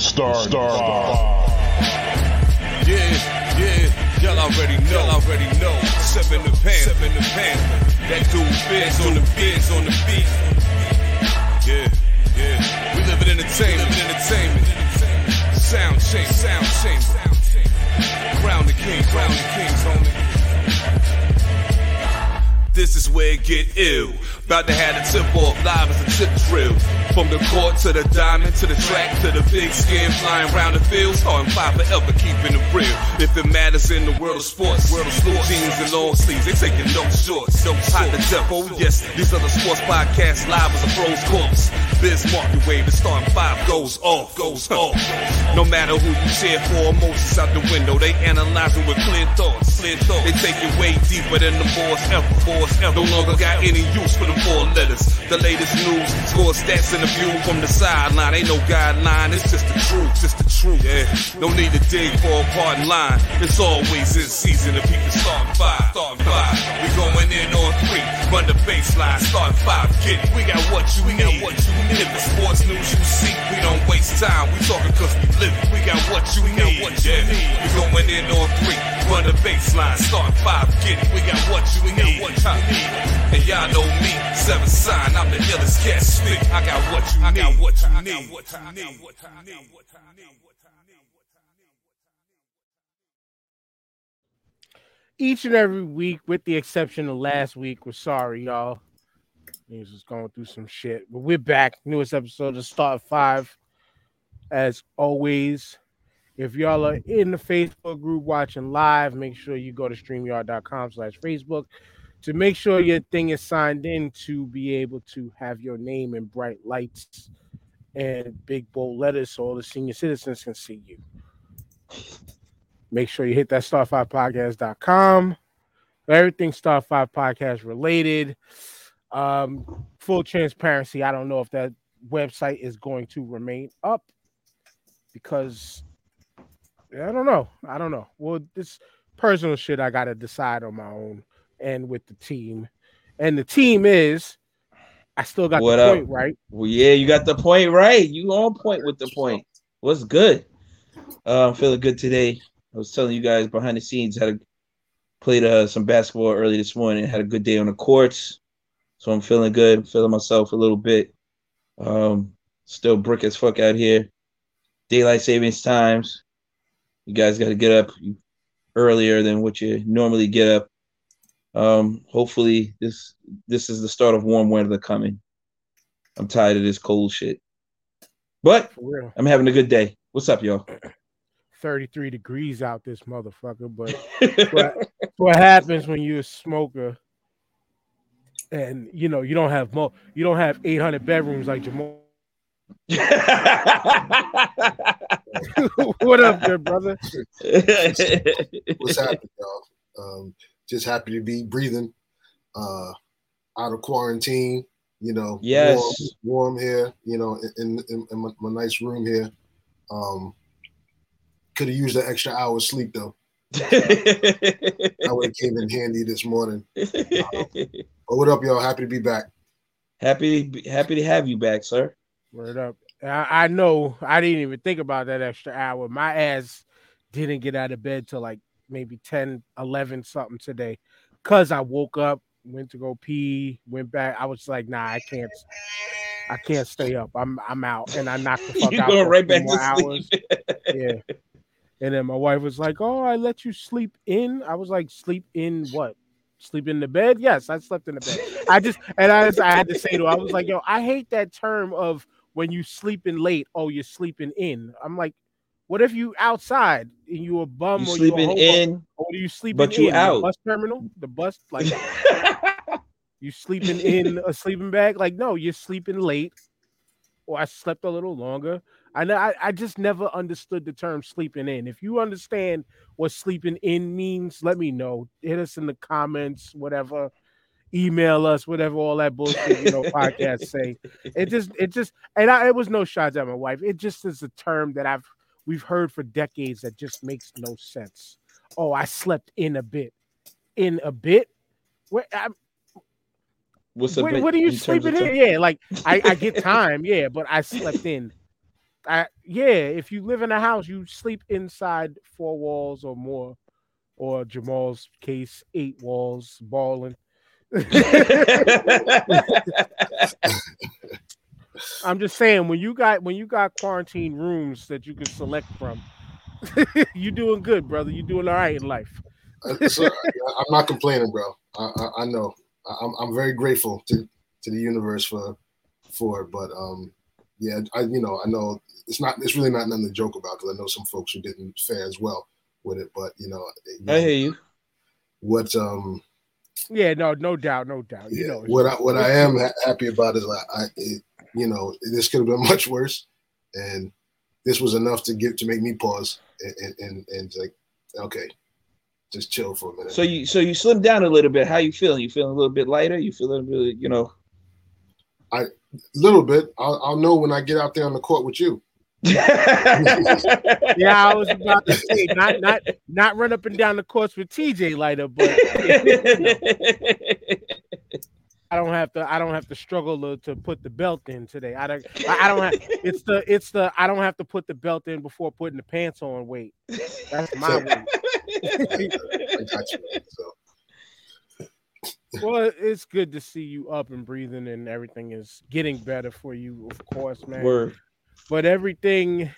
Star Star Yeah, yeah, y'all already know, y'all already know. Seven the pan, seven the pan. That dude Fizz on the Fizz on the beat. Yeah, yeah. We live in entertainment, entertainment. Sound change, sound change. Crown the king, crown the kings, homie. This is where it get ill. About to have the tip off live as a tip drill. From the court to the diamond to the track to the big skin flying around the field. Starting five forever, keeping it real. If it matters in the world of sports, world of sports, jeans and long sleeves, they taking no shorts. No hot to death. Oh yes, these the sports podcasts live as a pros course. Biz market wave, the starting five goes off, goes off. No matter who you cheer for, emotions out the window. They analyzing with clear thoughts, clear thoughts. They take it way deeper than the force ever, force ever. No longer got any use for the four letters. The latest news, score stats and the view from the sideline. Ain't no guideline, it's just the truth, just the truth. Yeah, no need to dig for a pardon line. It's always in season if people start five, start five. We going in on three, run the baseline, start five, get it. We got what you we need. Got what you need. If it's sports news you seek, we don't waste time. We talking cause we live it. We got what you we need. What you yeah. need. We going in on three, run the baseline, start five, get it. We got what you we need. Got what you need. And y'all know me, seven sign, I'm the illest cat stick. I got what you need. I got what you need. What you need. What you need. each and every week, with the exception of last week. We're sorry, y'all. News was going through some shit, but we're back. Newest episode of Start Five, as always. If y'all are in the Facebook group watching live, make sure you go to streamyard.com slash Facebook to make sure your thing is signed in to be able to have your name in bright lights and big bold letters so all the senior citizens can see you. Make sure you hit that star5podcast.com. Everything Star 5 podcast related. Um, full transparency. I don't know if that website is going to remain up because I don't know. I don't know. Well, this personal shit I gotta decide on my own and with the team. And the team is I still got What the up? point, right? Well, yeah, you got the point right. You on point with the point. What's good? Uh, I'm feeling good today. I was telling you guys behind the scenes had a, played uh, some basketball early this morning. Had a good day on the courts, so I'm feeling good. I'm feeling myself a little bit. Um, still brick as fuck out here. Daylight savings times. You guys got to get up earlier than what you normally get up. Um, hopefully this this is the start of warm weather coming. I'm tired of this cold shit. But I'm having a good day. What's up, y'all? 33 degrees out this motherfucker, but what, what happens when you're a smoker and you know you don't have mo you don't have 800 bedrooms like Jamal. what up, good brother? What's happening, y'all? Um, just happy to be breathing, uh, out of quarantine. You know, Yes. warm, warm here. You know, in in, in my, my nice room here. Um, could have used an extra hour of sleep though. That would have came in handy this morning. But what up, y'all? Happy to be back. happy happy to have you back, sir. Word up. I, I know I didn't even think about that extra hour. My ass didn't get out of bed till like maybe 10, 11 something today. Cause I woke up, went to go pee, went back. I was like, nah, I can't I can't stay up. I'm I'm out. And I knocked the fuck You out going right back to hours. sleep. Yeah. And then my wife was like, Oh, I let you sleep in. I was like, sleep in what? Sleep in the bed? Yes, I slept in the bed. I just and I, just, I had to say to her, I was like, yo, I hate that term of when you sleeping late, oh, you're sleeping in. I'm like, what if you outside and you a bum You or sleeping you in, or you sleeping but you in the out. bus terminal, the bus like you sleeping in a sleeping bag? Like, no, you're sleeping late, or I slept a little longer. I know I, I just never understood the term sleeping in. If you understand what sleeping in means, let me know. Hit us in the comments, whatever. Email us, whatever all that bullshit, you know, podcasts say. It just it just and I, it was no shots at my wife. It just is a term that I've we've heard for decades that just makes no sense. Oh, I slept in a bit. In a bit? Where I'm, What's a what, bit what are you in sleeping in? Yeah, like I, I get time, yeah, but I slept in. I, yeah, if you live in a house, you sleep inside four walls or more, or Jamal's case, eight walls, balling. I'm just saying when you got when you got quarantine rooms that you can select from, you doing good, brother. You doing all right in life. Uh, so, I'm not complaining, bro. I, I, I know. I'm, I'm very grateful to, to the universe for for it, but um, yeah, I you know I know it's not it's really not nothing to joke about because I know some folks who didn't fare as well with it, but you know, you know I hear you. What um yeah, no, no doubt, no doubt. You yeah, know, what I what I am ha- happy about is I, I it, you know this could have been much worse, and this was enough to get to make me pause and and and, and like okay, just chill for a minute. So you so you slimmed down a little bit. How you feeling? You feeling a little bit lighter? You feeling really, you know? A little bit. I'll, I'll know when I get out there on the court with you. yeah, I was about to say not not not run up and down the course with TJ lighter, but I don't have to I don't have to struggle to, to put the belt in today. I don't I, I don't have it's the it's the I don't have to put the belt in before putting the pants on weight. That's my weight. I got you. So Well, it's good to see you up and breathing and everything is getting better for you, of course, man. Word. But everything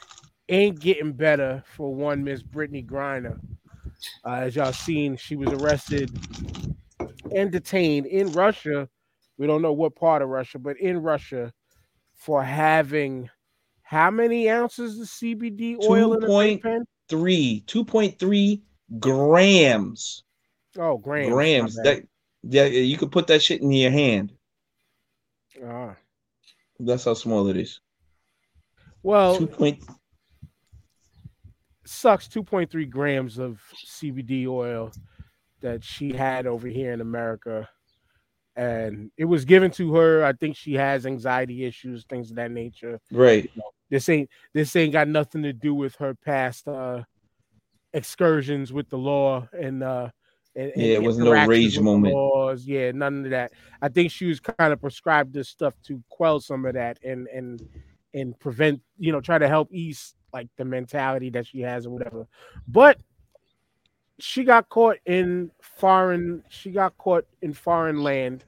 ain't getting better for one Miss Brittney Griner. Uh, as y'all seen, she was arrested and detained in Russia. We don't know what part of Russia, but in Russia for having how many ounces of CBD oil in a pen? Three, 2.3 grams. Oh, grams. Grams. That yeah, you could put that shit in your hand. Ah. That's how small it is. Well, Two point sucks 2.3 grams of CBD oil that she had over here in America. And it was given to her. I think she has anxiety issues, things of that nature. right. This ain't this ain't got nothing to do with her past uh excursions with the law and uh and, and Yeah, it wasn't no rage moment. Laws. Yeah, none of that. I think she was kind of prescribed this stuff to quell some of that and and and prevent, you know, try to help ease like the mentality that she has or whatever. But she got caught in foreign she got caught in foreign land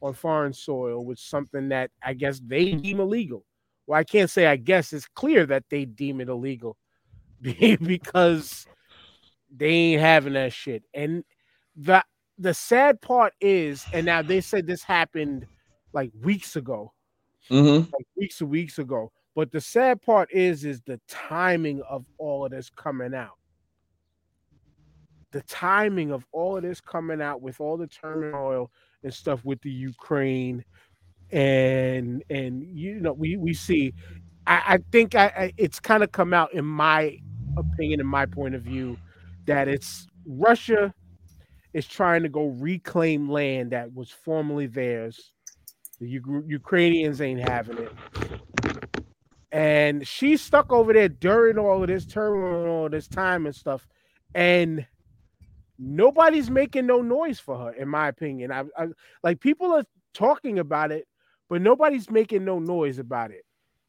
on foreign soil with something that I guess they deem illegal. Well, I can't say I guess it's clear that they deem it illegal because they ain't having that shit. And the the sad part is, and now they said this happened like weeks ago, Mm-hmm. like weeks and weeks ago. But the sad part is, is the timing of all of this coming out. The timing of all of this coming out with all the turmoil and stuff with the Ukraine, and and you know we we see. I, I think I, I it's kind of come out in my opinion, in my point of view, that it's Russia is trying to go reclaim land that was formerly theirs. The U- Ukrainians ain't having it. And she's stuck over there during all of this turmoil and all this time and stuff. And nobody's making no noise for her, in my opinion. I, I like people are talking about it, but nobody's making no noise about it,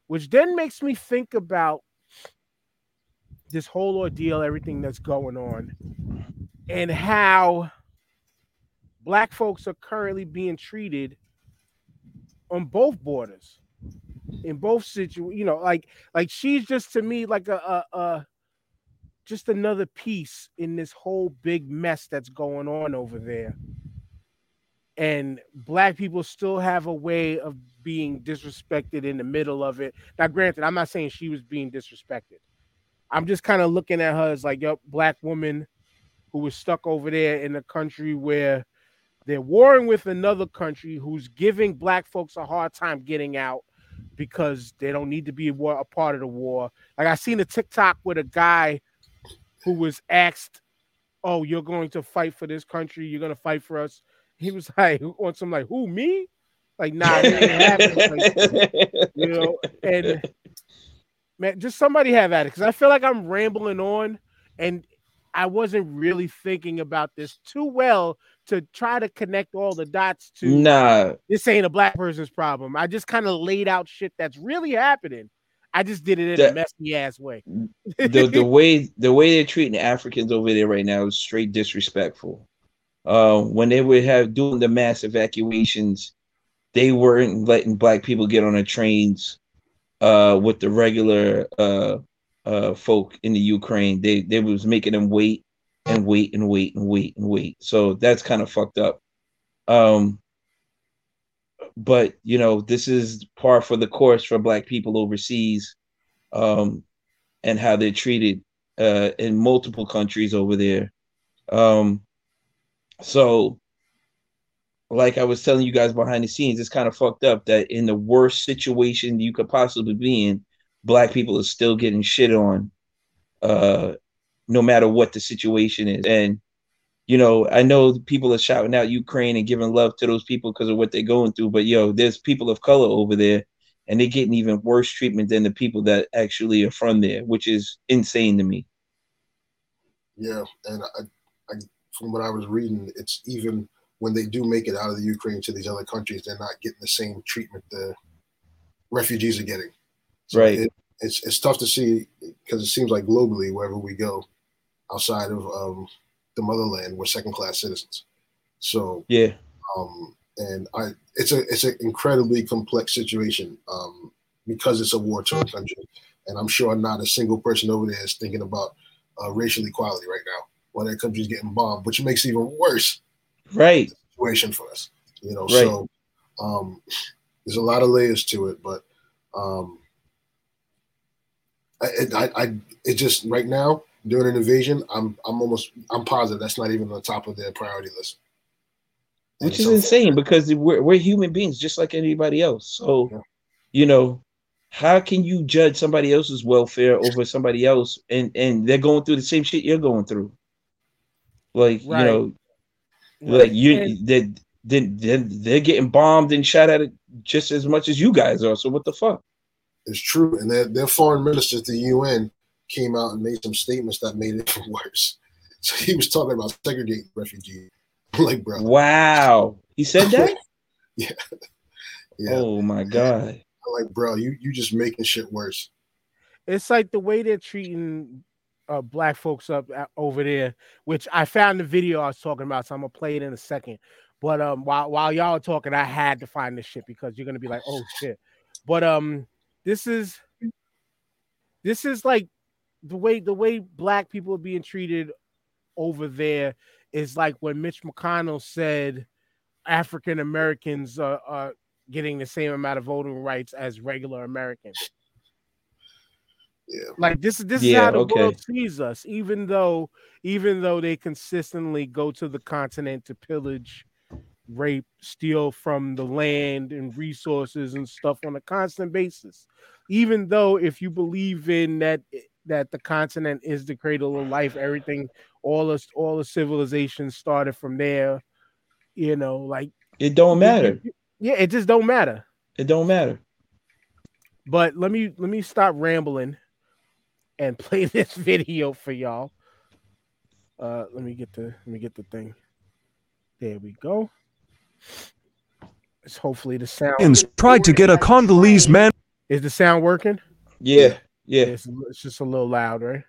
which then makes me think about this whole ordeal, everything that's going on, and how black folks are currently being treated on both borders in both situations you know like like she's just to me like a, a, a just another piece in this whole big mess that's going on over there. And black people still have a way of being disrespected in the middle of it. Now granted i'm not saying she was being disrespected. I'm just kind of looking at her as like yep black woman who was stuck over there in a country where they're warring with another country who's giving black folks a hard time getting out because they don't need to be a, part of the war. Like I seen a TikTok with a guy who was asked, "Oh, you're going to fight for this country? You're going to fight for us?" He was like, "On some like who me?" Like, nah. Like, you know, and man, just somebody have at it because I feel like I'm rambling on, and I wasn't really thinking about this too well to try to connect all the dots to nah, this ain't a black person's problem. I just kind of laid out shit that's really happening. I just did it in That- a messy ass way. the the way the way they're treating Africans over there right now is straight disrespectful. Uh, when they would have doing the mass evacuations, they weren't letting black people get on the trains uh, with the regular uh, uh, folk in the Ukraine. They they was making them wait and wait and wait and wait and wait. So that's kind of fucked up. Um, but you know, this is par for the course for black people overseas. Um, and how they're treated uh, in multiple countries over there. Um, so, like I was telling you guys behind the scenes, it's kind of fucked up that in the worst situation you could possibly be in, black people are still getting shit on, uh, no matter what the situation is. And you know, I know people are shouting out Ukraine and giving love to those people because of what they're going through, but yo, there's people of color over there and they're getting even worse treatment than the people that actually are from there, which is insane to me. Yeah, and I, I, from what I was reading, it's even when they do make it out of the Ukraine to these other countries, they're not getting the same treatment the refugees are getting. Right. It, it's it's tough to see because it seems like globally, wherever we go, outside of um, the motherland, we're second class citizens. So Yeah. um, and I it's a it's an incredibly complex situation um, because it's a war torn country, and I'm sure not a single person over there is thinking about uh, racial equality right now while their country's getting bombed, which makes it even worse Right. situation for us. You know, Right. so um, there's a lot of layers to it, but um, I, I, I, it just right now during an invasion, I'm, I'm almost, I'm positive that's not even on top of their priority list. And Which is so- insane because we're, we're human beings just like anybody else. So, Yeah. you know, how can you judge somebody else's welfare over somebody else and, and they're going through the same shit you're going through? Like, Right. you know, like you And- they they they're, they're getting bombed and shot at it just as much as you guys are. So what the fuck? It's true, and their their foreign minister to the UN came out and made some statements that made it worse. So he was talking about segregating refugees. I'm like, bro, Wow. He said that? yeah, Oh my god. I'm like, bro, you you just making shit worse. it's like the way they're treating uh, black folks up a- over there, which I found the video I was talking about, so I'm gonna play it in a second. But um, while while y'all are talking, I had to find this shit because you're gonna be like, oh shit. But um, this is this is like the way the way black people are being treated over there is like when Mitch McConnell said African Americans are, are getting the same amount of voting rights as regular Americans. Yeah, Like this, this is Yeah, how the okay. world sees us. Even though, even though they consistently go to the continent to pillage, rape, steal from the land and resources and stuff on a constant basis. Even though, if you believe in that, that the continent is the cradle of life, everything, all us, all the civilizations started from there. You know, like It don't matter. Yeah, it just don't matter. It don't matter. But let me let me stop rambling and play this video for y'all. Uh let me get the let me get the thing. There we go. It's hopefully the sound tried to get a Congolese man is the sound working? Yeah. Yeah. It's, it's just a little loud, right?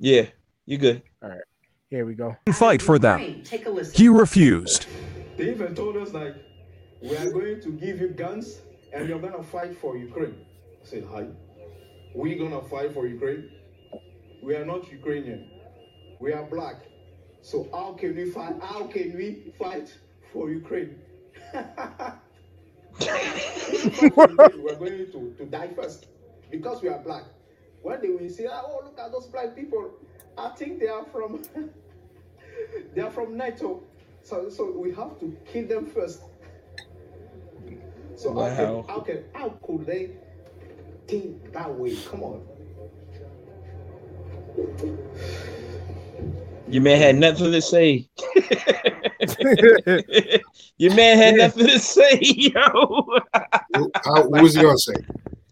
Yeah. You good. All right. Here we go. fight for them. Take a listen. He refused. They even told us like, we are going to give you guns and you're gonna fight for Ukraine. I said, hi. We gonna fight for Ukraine? We are not Ukrainian. We are black. So how can we fight? How can we fight for Ukraine? we are going to, to die first because we are black. When they will say, ah, oh look at those black people, I think they are from they are from NATO. Oh. So so we have to kill them first. So Wow. how, can, how can how could they think that way? Come on. Your man had nothing to say. Your man had Yeah. nothing to say, yo. How, what was he gonna say?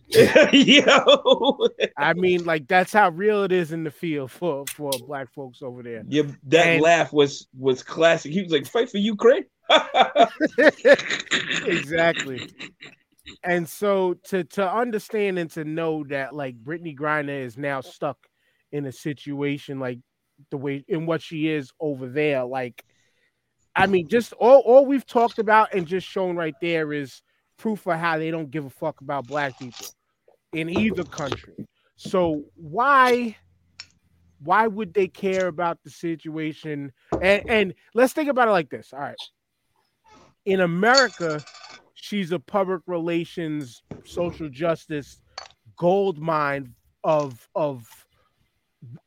yo. I mean, like that's how real it is in the field for for black folks over there. Yeah, that And- laugh was was classic. He was like, "Fight for Ukraine." exactly. and so to to understand and to know that like Brittney Griner is now stuck in a situation like the way in what she is over there, like I mean, just all all we've talked about and just shown right there is proof of how they don't give a fuck about black people in either country. So why why would they care about the situation? And and let's think about it like this. All right. In America, she's a public relations, social justice gold mine of of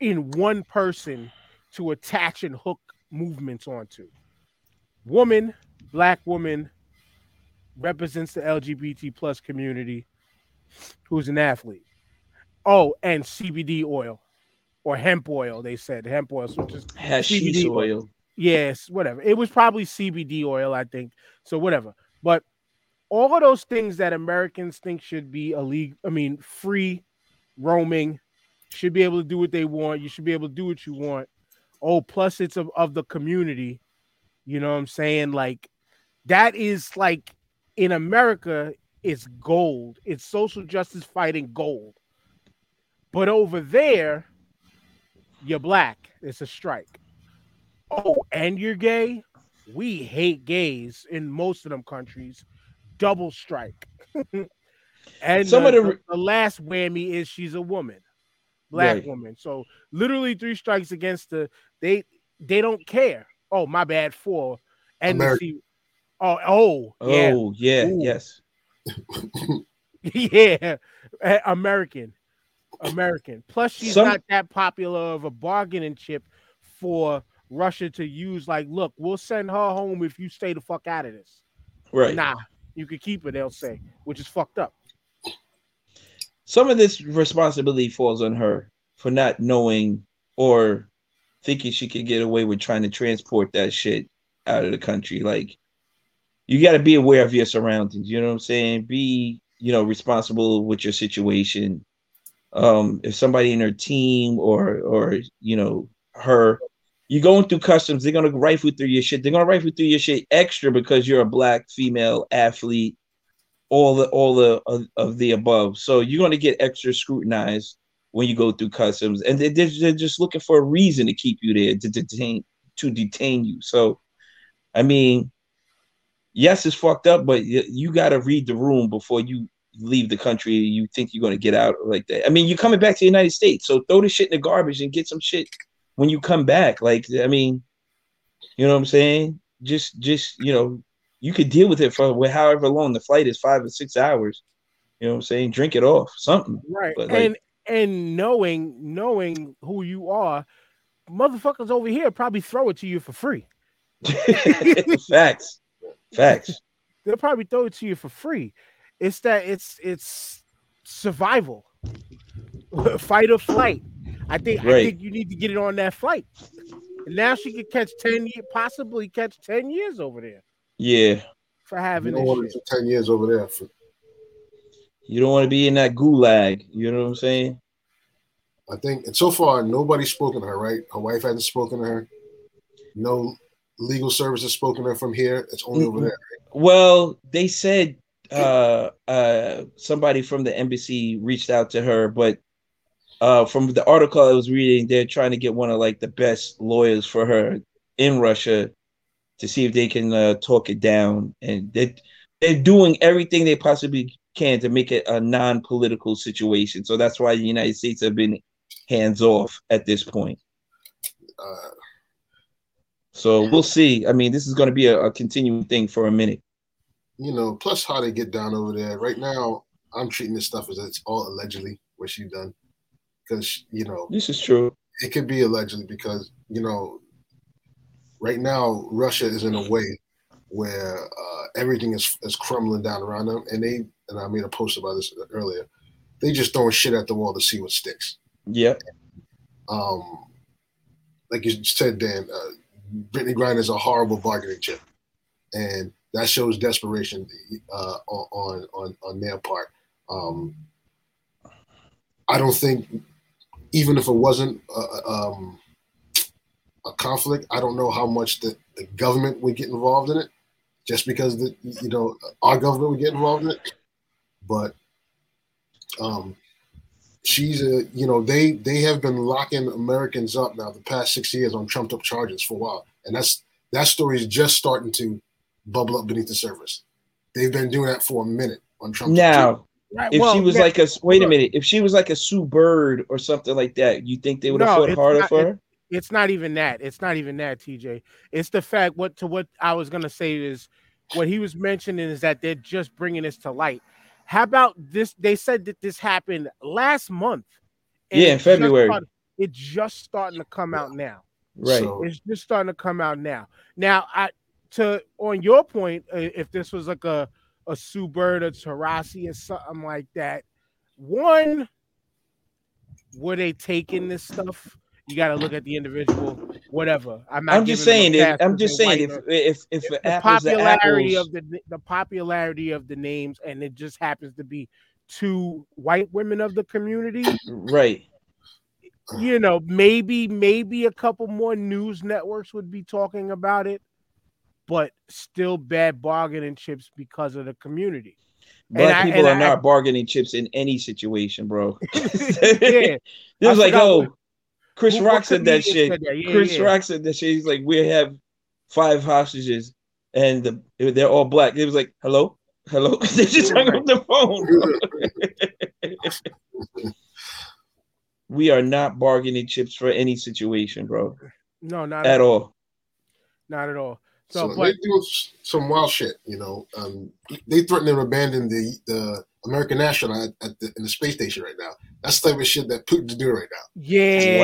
in one person to attach and hook movements onto. Woman, black woman, represents the LGBT plus community, who's an athlete. Oh, and CBD oil or hemp oil. They said hemp oil, so just hashish oil. Yes, whatever. It was probably CBD oil, I think. So whatever. But all of those things that Americans think should be illegal, I mean, free roaming, should be able to do what they want. You should be able to do what you want. Oh, plus it's of, of the community. You know what I'm saying? Like that is like in America, it's gold. It's social justice fighting gold. But over there, you're black. It's a strike. Oh, and you're gay. We hate gays in most of them countries. Double strike. and Some the, of the- the, the last whammy is she's a woman, black Right. woman. So literally three strikes against the they they don't care. Oh, my bad. Four. And the C- oh, oh, yeah. Oh yeah, Ooh. yes. yeah, American, American. Plus, she's Some- not that popular of a bargaining chip for Russia to use. Like, look, we'll send her home if you stay the fuck out of this. Right. Nah, you can keep her. They'll say, which is fucked up. Some of this responsibility falls on her for not knowing or thinking she could get away with trying to transport that shit out of the country. Like you got to be aware of your surroundings. You know what I'm saying? Be you know responsible with your situation. Um, if somebody in her team or or you know her, you're going through customs, they're gonna rifle through your shit. They're gonna rifle through your shit extra because you're a black female athlete. All the all the of, of the above. So you're gonna get extra scrutinized when you go through customs, and they, they're, they're just looking for a reason to keep you there to detain to detain you. So, I mean, yes, it's fucked up, but you, you got to read the room before you leave the country. You think you're gonna get out like that? I mean, you're coming back to the United States, so throw the shit in the garbage and get some shit when you come back. Like, I mean, you know what I'm saying? Just, just you know, you could deal with it for however long the flight is, five or six hours. You know what I'm saying? Drink it off, something. Right. But, like- and and knowing knowing who you are, motherfuckers over here probably throw it to you for free. Facts. Facts. They'll probably throw it to you for free. It's that it's it's survival, fight or flight. I think I think you need to get it on that flight. And now she could catch ten years, possibly catch ten years over there Yeah. for You having don't this want shit. ten years over there. For, You don't want to be in that gulag. You know what I'm saying? I think, and so far nobody's spoken to her. Right, her wife hasn't spoken to her. No legal services spoken of from here. It's only over there. Well, they said uh uh somebody from the embassy reached out to her, but uh from the article I was reading, they're trying to get one of like the best lawyers for her in Russia to see if they can uh, talk it down. And they they're doing everything they possibly can to make it a non-political situation. So that's why the United States have been hands off at this point. Uh, So we'll see. I mean, this is going to be a, a continuing thing for a minute. you know, plus how they get down over there. Right now, I'm treating this stuff as it's all allegedly what she done, because you know This is true. it could be allegedly because you know right now Russia is in a way where uh, everything is is crumbling down around them, and they and I made a post about this earlier. They just throwing shit at the wall to see what sticks. Yeah. Um, like you said, Dan, uh, Brittney Griner is a horrible bargaining chip, and that shows desperation uh, on on on their part. Um, I don't think, even if it wasn't uh, um, a conflict, I don't know how much the, the government would get involved in it. Just because the you know our government would get involved in it. but um, she's a you know they they have been locking Americans up now the past six years on trumped up charges for a while, and that's that story is just starting to bubble up beneath the surface. They've been doing that for a minute on Trump. Now, Right, if well, she was yeah, like a wait a minute, if she was like a Sue Bird or something like that, you think they would have No, fought harder not- for her? it's not even that. It's not even that, TJ. It's the fact what to what I was gonna say is what he was mentioning is that they're just bringing this to light. How about this? They said that this happened last month. Yeah, in it's just February. started- It's just starting to come out now. Right. So, It's just starting to come out now. Now, I to on your point, uh, if this was like a a Sue Bird or Taurasi or something like that, one, were they taking this stuff? You got to look at the individual, whatever. I'm not. I'm just saying. If, I'm just saying. If if if, if the popularity apples, of the the popularity of the names, and it just happens to be two white women of the community, right? you know, maybe maybe a couple more news networks would be talking about it, but still bad bargaining chips because of the community. Black I- people and are I- not bargaining chips in any situation, bro. yeah, It was I like, oh, Chris what- what Rock said that shit. said that? Yeah, Chris yeah. Rock said that shit. He's like, we have five hostages, and the, they're all black. It was like, hello, hello. they just hung up the phone. we are not bargaining chips for any situation, bro, No, not at all. Not at all. so, So, they do some wild shit. You know, um, they threaten to abandon the the American astronaut at the, in the space station right now. That's the type of shit that Putin's doing right now. yeah,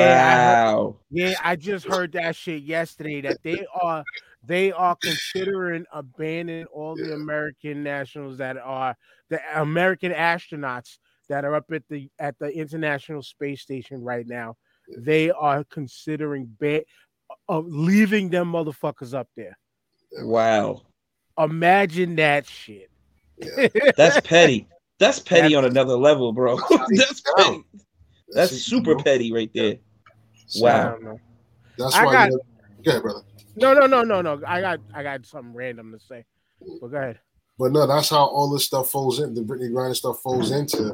I wow. yeah, I just heard that shit yesterday. That they are they are considering abandoning all the Yeah. American nationals that are the American astronauts that are up at the at the International Space Station right now. Yeah. They are considering ba- of leaving them motherfuckers up there. Wow. Imagine that shit. Yeah. That's petty. That's petty That's- on another level, bro. That's petty. That's it, super you know? petty right there. So, I Wow. don't. That's I why. got- you know, go ahead, brother. No, no, no, no, no. I got I got something random to say. But go ahead. But no, that's how all this stuff folds in. The Brittney Griner stuff folds into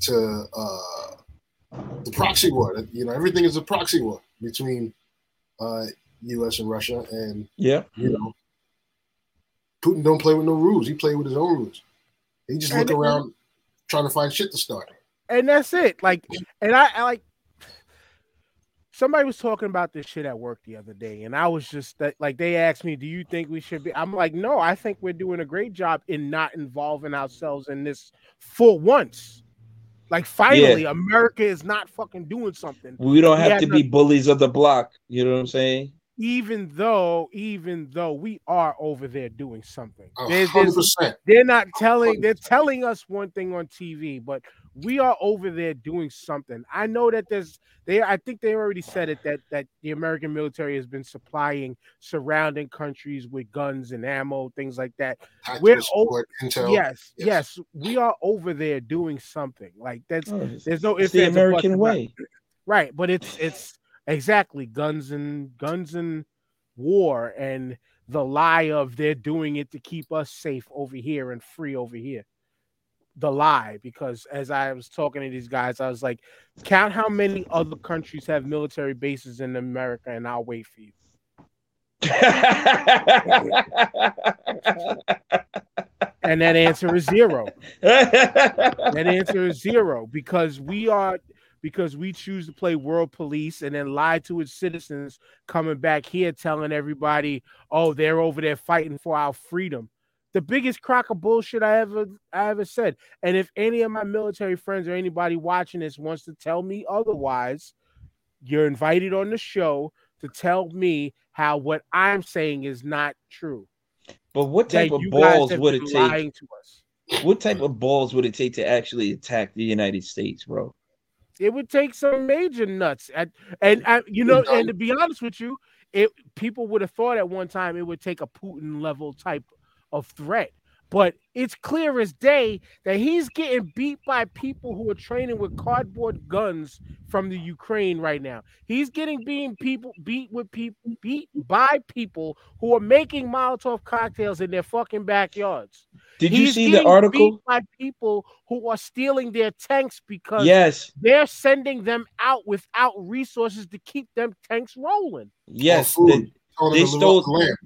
to uh, the proxy war. You know, everything is a proxy war between uh, U.S. and Russia, and Yeah. you know, Putin don't play with no rules. He play with his own rules. He just look And- around trying to find shit to start. and that's it. Like, and I, I like. Somebody was talking about this shit at work the other day, and I was just that, like, they asked me, "Do you think we should be?" I'm like, "No, I think we're doing a great job in not involving ourselves in this for once." Like, finally, America is not fucking doing something, We don't We have had to no- be bullies of the block. You know what I'm saying? Even though, even though we are over there doing something. A There's- hundred there's- percent. they're not telling they're telling us one thing on TV, but we are over there doing something. I know that there's they I think they already said it that that the American military has been supplying surrounding countries with guns and ammo, things like that. We're Tactical support, intel. yes, yes. yes, we are over there doing something. Like that's Oh, it's- there's no it's the ands, or buts American way. right? But it's it's exactly guns and guns and war and the lie of they're doing it to keep us safe over here and free over here. The lie, because as I was talking to these guys, I was like, count how many other countries have military bases in America, and I'll wait for you. And that answer is zero. That answer is zero because we are because we choose to play world police and then lie to its citizens coming back here telling everybody, oh, they're over there fighting for our freedom. The biggest crock of bullshit I ever I ever said. And if any of my military friends or anybody watching this wants to tell me otherwise, you're invited on the show to tell me how what I'm saying is not true. but what That type of balls would it take? What type of balls would it take to actually attack the United States, bro? It would take some major nuts and and I, you know and to be honest with you it people would have thought at one time it would take a putin level type of threat but it's clear as day that he's getting beat by people who are training with cardboard guns from the Ukraine right now. He's getting being people beat with people beat by people who are making Molotov cocktails in their fucking backyards. Did you He's see the getting article? beat by people who are stealing their tanks because Yes, they're sending them out without resources to keep them tanks rolling. yes. Or They, food. Telling they them to live off stole- the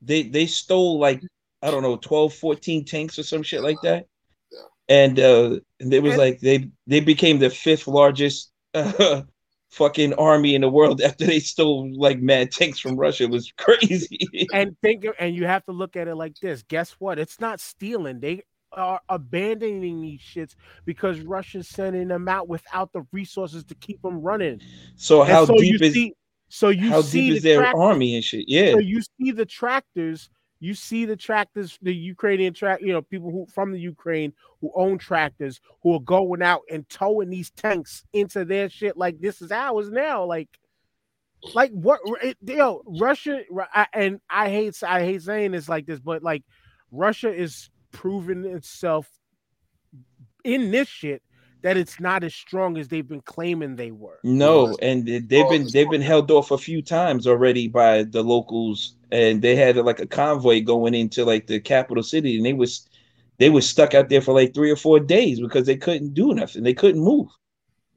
they they stole like I don't know 12, 14 tanks or some shit like that. Yeah. And uh and it was like they they became the fifth largest uh, fucking army in the world after they stole like mad tanks from Russia. It was crazy. And think and you have to look at it like this. Guess what? It's not stealing. They are abandoning these shits because Russia's sending them out without the resources to keep them running. so how so deep is see, so you how see deep is the their track- army and shit? Yeah. So you see the tractors, you see the tractors, the Ukrainian track, you know, people who from the Ukraine who own tractors who are going out and towing these tanks into their shit like this is ours now. Like, like what it, yo, Russia and I hate I hate saying this like this, but like Russia is proving itself in this shit that it's not as strong as they've been claiming they were. No, Yes. and they- they've Oh, been they've been held off a few times already by the locals, and they had like a convoy going into like the capital city, and they was they was stuck out there for like three or four days because they couldn't do nothing. They couldn't move.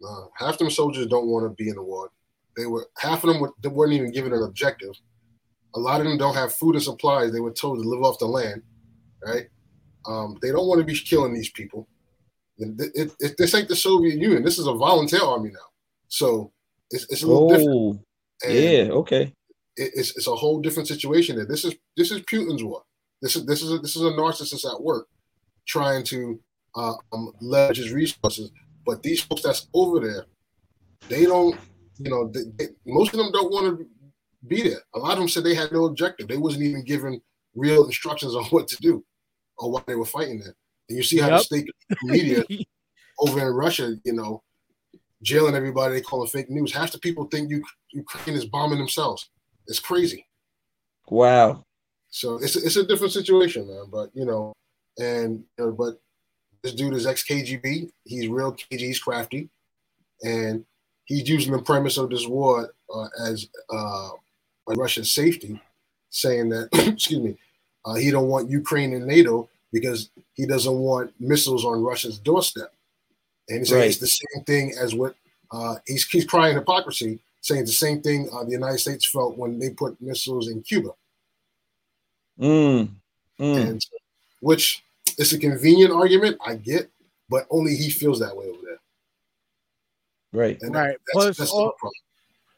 Uh, half them soldiers don't want to be in the war. They were half of them were, they weren't even given an objective. A lot of them don't have food and supplies. They were told to live off the land, right? Um, they don't want to be killing these people. Th- it- it- this ain't the Soviet Union. This is a volunteer army now, so it's, it's a little different. Oh, And yeah, okay. it- it's, it's a whole different situation. There, this is this is Putin's war. This is this is a, this is a narcissist at work trying to uh, um, leverage his resources. But these folks that's over there, they don't. You know, they, they, most of them don't want to be there. A lot of them said they had no objective. They wasn't even given real instructions on what to do or why they were fighting there. And you see how the state media over in Russia, you know, jailing everybody. They call it fake news. Half the people think Ukraine is bombing themselves. It's crazy. Wow. So it's it's a different situation, man. But you know, and you know, but this dude is ex KGB. He's real KG. He's crafty, and he's using the premise of this war uh, as uh, Russia's safety, saying that excuse me, uh, he don't want Ukraine in NATO because he doesn't want missiles on Russia's doorstep, and he's saying Right. it's the same thing as what uh, he's he's crying hypocrisy, saying it's the same thing uh, the United States felt when they put missiles in Cuba. Mm, mm. and which is a convenient argument I get, but only he feels that way over there. Right. And Right. That's, Plus, that's all- problem.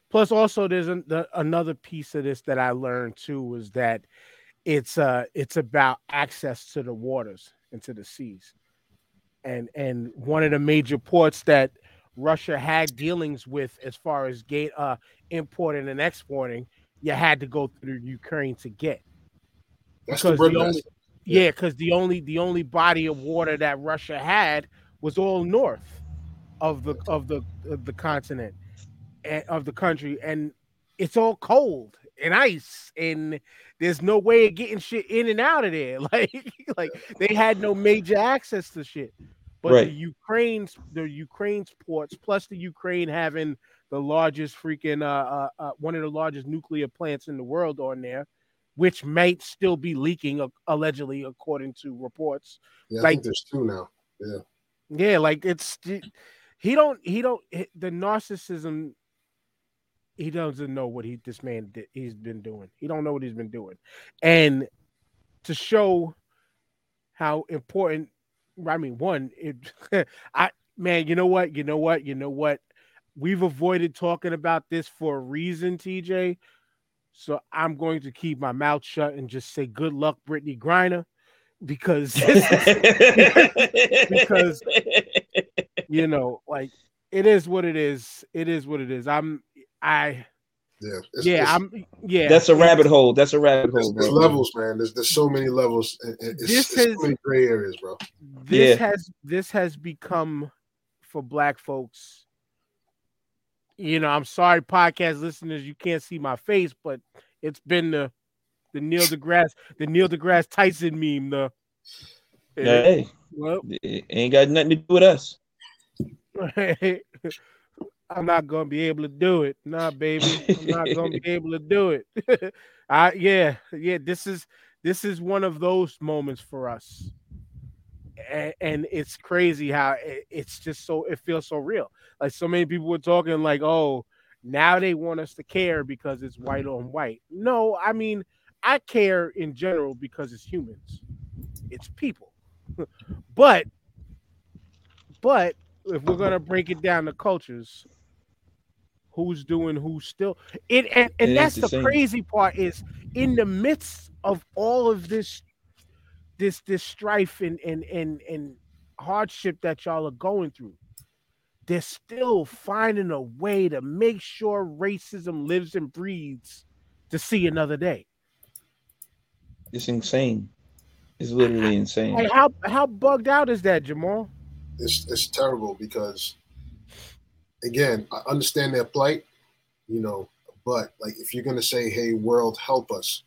Plus, also, there's an, the, another piece of this that I learned too was that it's uh it's about access to the waters and to the seas, and and one of the major ports that Russia had dealings with as far as gate uh importing and exporting, you had to go through Ukraine to get. That's because bread the only yeah. Because the only the only body of water that Russia had was all north of the of the of the continent and of the country and it's all cold and ice and there's no way of getting shit in and out of there like like they had no major access to shit but Right. the Ukraine's the Ukraine's ports plus the Ukraine having the largest freaking uh, uh, uh one of the largest nuclear plants in the world on there which might still be leaking uh, allegedly according to reports Yeah, I like- think there's two now. Yeah, yeah, like it's he don't he don't the narcissism. He doesn't know what he this man did, he's been doing. He don't know what he's been doing, and to show how important. I mean, one, it, I man, you know what, you know what, you know what. We've avoided talking about this for a reason, TJ. So I'm going to keep my mouth shut and just say good luck, Brittney Griner, because because- you know, like it is what it is. It is what it is. I'm I yeah, it's, yeah, it's, I'm yeah. That's a rabbit hole. That's a rabbit hole, there's bro. levels, man. There's there's so many levels. and- and It's, This it's is- so many gray areas, bro. This Yeah. has this has become for black folks. You know, I'm sorry, podcast listeners, you can't see my face, but it's been the the Neil deGrasse the Neil deGrasse Tyson meme. The Hey, well, it ain't got nothing to do with us. I'm not gonna be able to do it. Nah, baby. I'm not gonna be able to do it. I yeah, yeah, this is this is one of those moments for us. and, and it's crazy how it, it's just so it feels so real. Like so many people were talking like, oh, now they want us to care because it's white on white. No, I mean I care in general because it's humans, it's people. but but if we're gonna break it down to cultures, who's doing who still it and, and It that's the the crazy part is in the midst of all of this this this strife and and and, and hardship that y'all are going through they're still finding a way to make sure racism lives and breathes to see another day It's insane. It's literally insane. like how how bugged out is that jamal it's it's terrible because again, I understand their plight, you know, but like if you're gonna say, "Hey, world, help us,"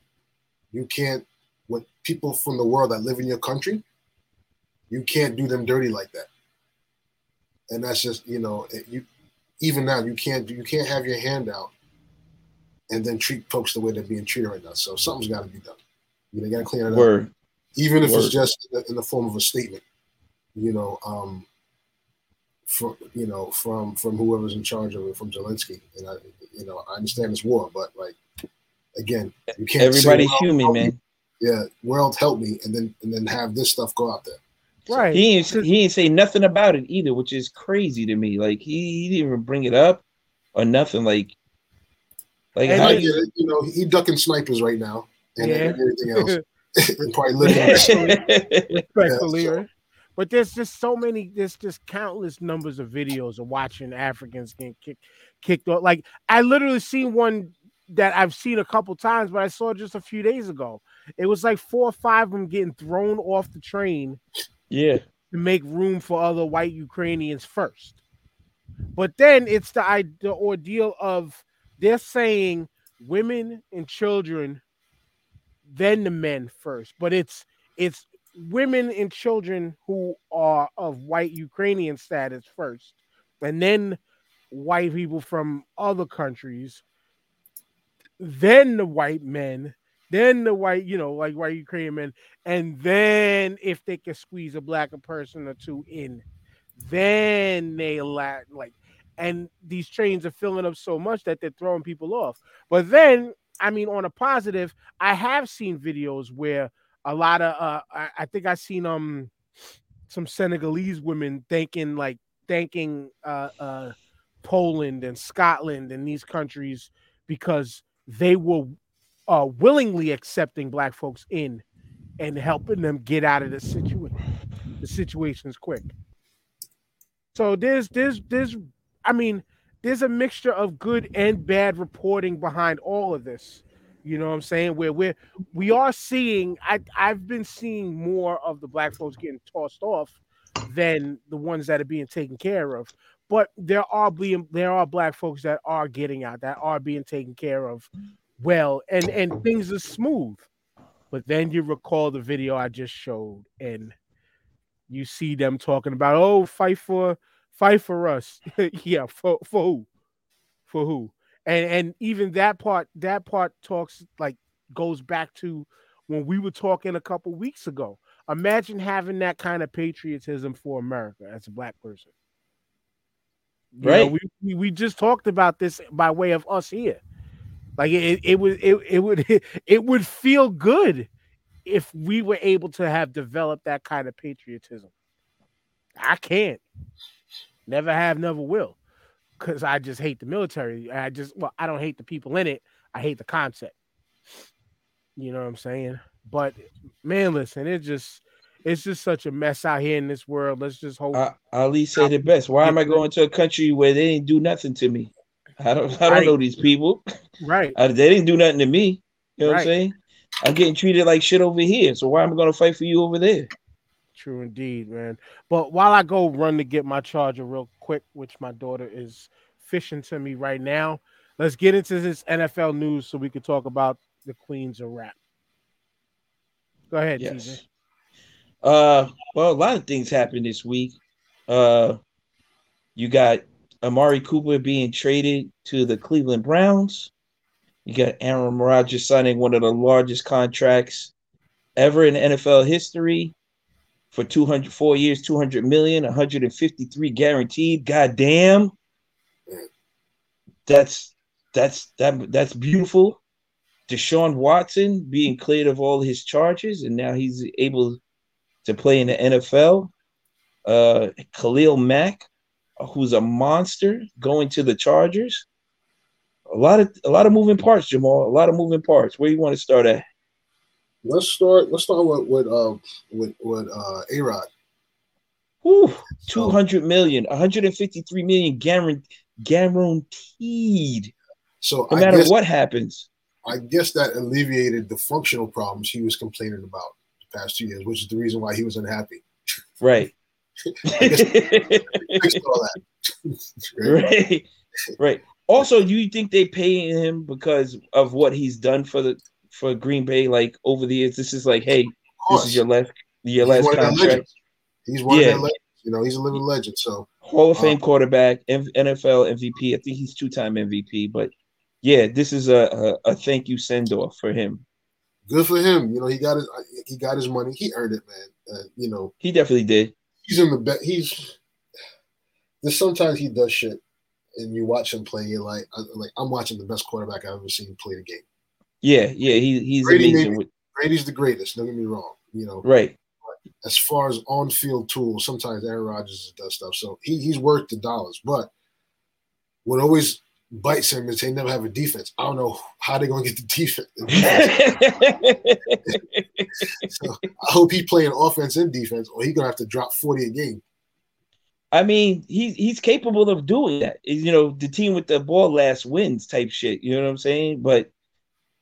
you can't. When people from the world that live in your country, you can't do them dirty like that. And that's just you know, it- you even now you can't you can't have your hand out and then treat folks the way they're being treated right now. So something's got to be done. You know, you got to clean it up even if Word. it's just in the- in the form of a statement, you know, um, from you know, from from whoever's in charge of it, from Zelensky, and I, you know, I understand it's war, but like, again, you can't. say, Everybody's human, help me." man. Yeah, world help me, and then and then have this stuff go out there. right He ain't he ain't say nothing about it either, which is crazy to me. Like he, he didn't even bring it up or nothing. Like, like how I you, get it, you know, he ducking snipers right now, and Yeah. everything else, and probably living. respectfully, Yeah, so- right? But there's just so many, there's just countless numbers of videos of watching Africans getting kicked, kicked off. Like I literally seen one that I've seen a couple times, but I saw just a few days ago. It was like four or five of them getting thrown off the train yeah, to make room for other white Ukrainians first. But then it's the the ordeal of they're saying women and children, then the men first. But it's it's women and children who are of white Ukrainian status first, and then white people from other countries, then the white men, then the white, you know, like white Ukrainian men, and then if they can squeeze a black person or two in, then they lack like, and these trains are filling up so much that they're throwing people off. But then, I mean, on a positive, I have seen videos where a lot of, uh, I, I think I seen um some Senegalese women thanking like thanking uh, uh, Poland and Scotland and these countries because they were uh, willingly accepting black folks in and helping them get out of the situation the situations quick. So there's there's there's i mean there's a mixture of good and bad reporting behind all of this you know what i'm saying? Where we're we are seeing i i've been seeing more of the black folks getting tossed off than the ones that are being taken care of. But there are being there are black folks that are getting out that are being taken care of well and and things are smooth. But then you recall the video i just showed and you see them talking about oh fight for fight for us. Yeah for for who? For who and and even that part that part talks like goes back to when we were talking a couple weeks ago imagine having that kind of patriotism for america as a black person You Right. we, we we just talked about this by way of us here like it, it would it, it would it would feel good if we were able to have developed that kind of patriotism. I can't. Never have, never will. Cause I just hate the military. I just well, I don't hate the people in it. I hate the concept. You know what I'm saying? But man, listen, it's just it's just such a mess out here in this world. Let's just hope I, Ali said it best. Why am I going to a country where they didn't do nothing to me? I don't I don't Right. know these people. right. Uh, they didn't do nothing to me. You know what I'm saying? I'm getting treated like shit over here. So why am I going to fight for you over there? True indeed, man. But while I go run to get my charger real quick, which my daughter is fishing to me right now, let's get into this NFL news so we can talk about the Queens of rap. Go ahead. Yes. Uh, well, a lot of things happened this week. Uh, you got Amari Cooper being traded to the Cleveland Browns. You got Aaron Rodgers signing one of the largest contracts ever in NFL history. For 204 years, 200 million, 153 guaranteed. God damn. That's that's that that's beautiful. Deshaun Watson being cleared of all his charges, and now he's able to play in the NFL. Uh, Khalil Mack, who's a monster, going to the Chargers. A lot of a lot of moving parts, Jamal. A lot of moving parts. Where you want to start at? Let's start. Let's start with with uh with with uh A Rod. Whew, 200 million, 153 million guaranteed, guaranteed. So No I matter guess, what happens. I guess that alleviated the functional problems he was complaining about the past two years, which is the reason why he was unhappy. Right. Fixed all that. Right? right. Right. Also, do you think they pay him because of what he's done for the for Green Bay like over the years? This is like, hey, this is your last your He's last one of their contract. He's one Yeah. of their legends. You know, he's a living legend. So Hall of Fame Uh, quarterback, M- NFL MVP. I think he's two time MVP. But yeah, this is a a, a thank you send off for him. good for him. You know, he got his he got his money. He earned it, man. Uh, you know, He definitely did. he's in the best. He's there's sometimes he does shit, and you watch him play. You're like, like I'm watching the best quarterback I've ever seen play the game. Yeah, yeah, he, he's Brady amazing. With, Brady's the greatest. Don't get me wrong. You know, right. as far as on-field tools, sometimes Aaron Rodgers does stuff. So he, he's worth the dollars. But what always bites him is they never have a defense. I don't know how they're going to get the defense. So I hope he's playing offense and defense, or he's going to have to drop 40 a game. I mean, he's he's capable of doing that. You know, the team with the ball last wins type shit. You know what I'm saying? But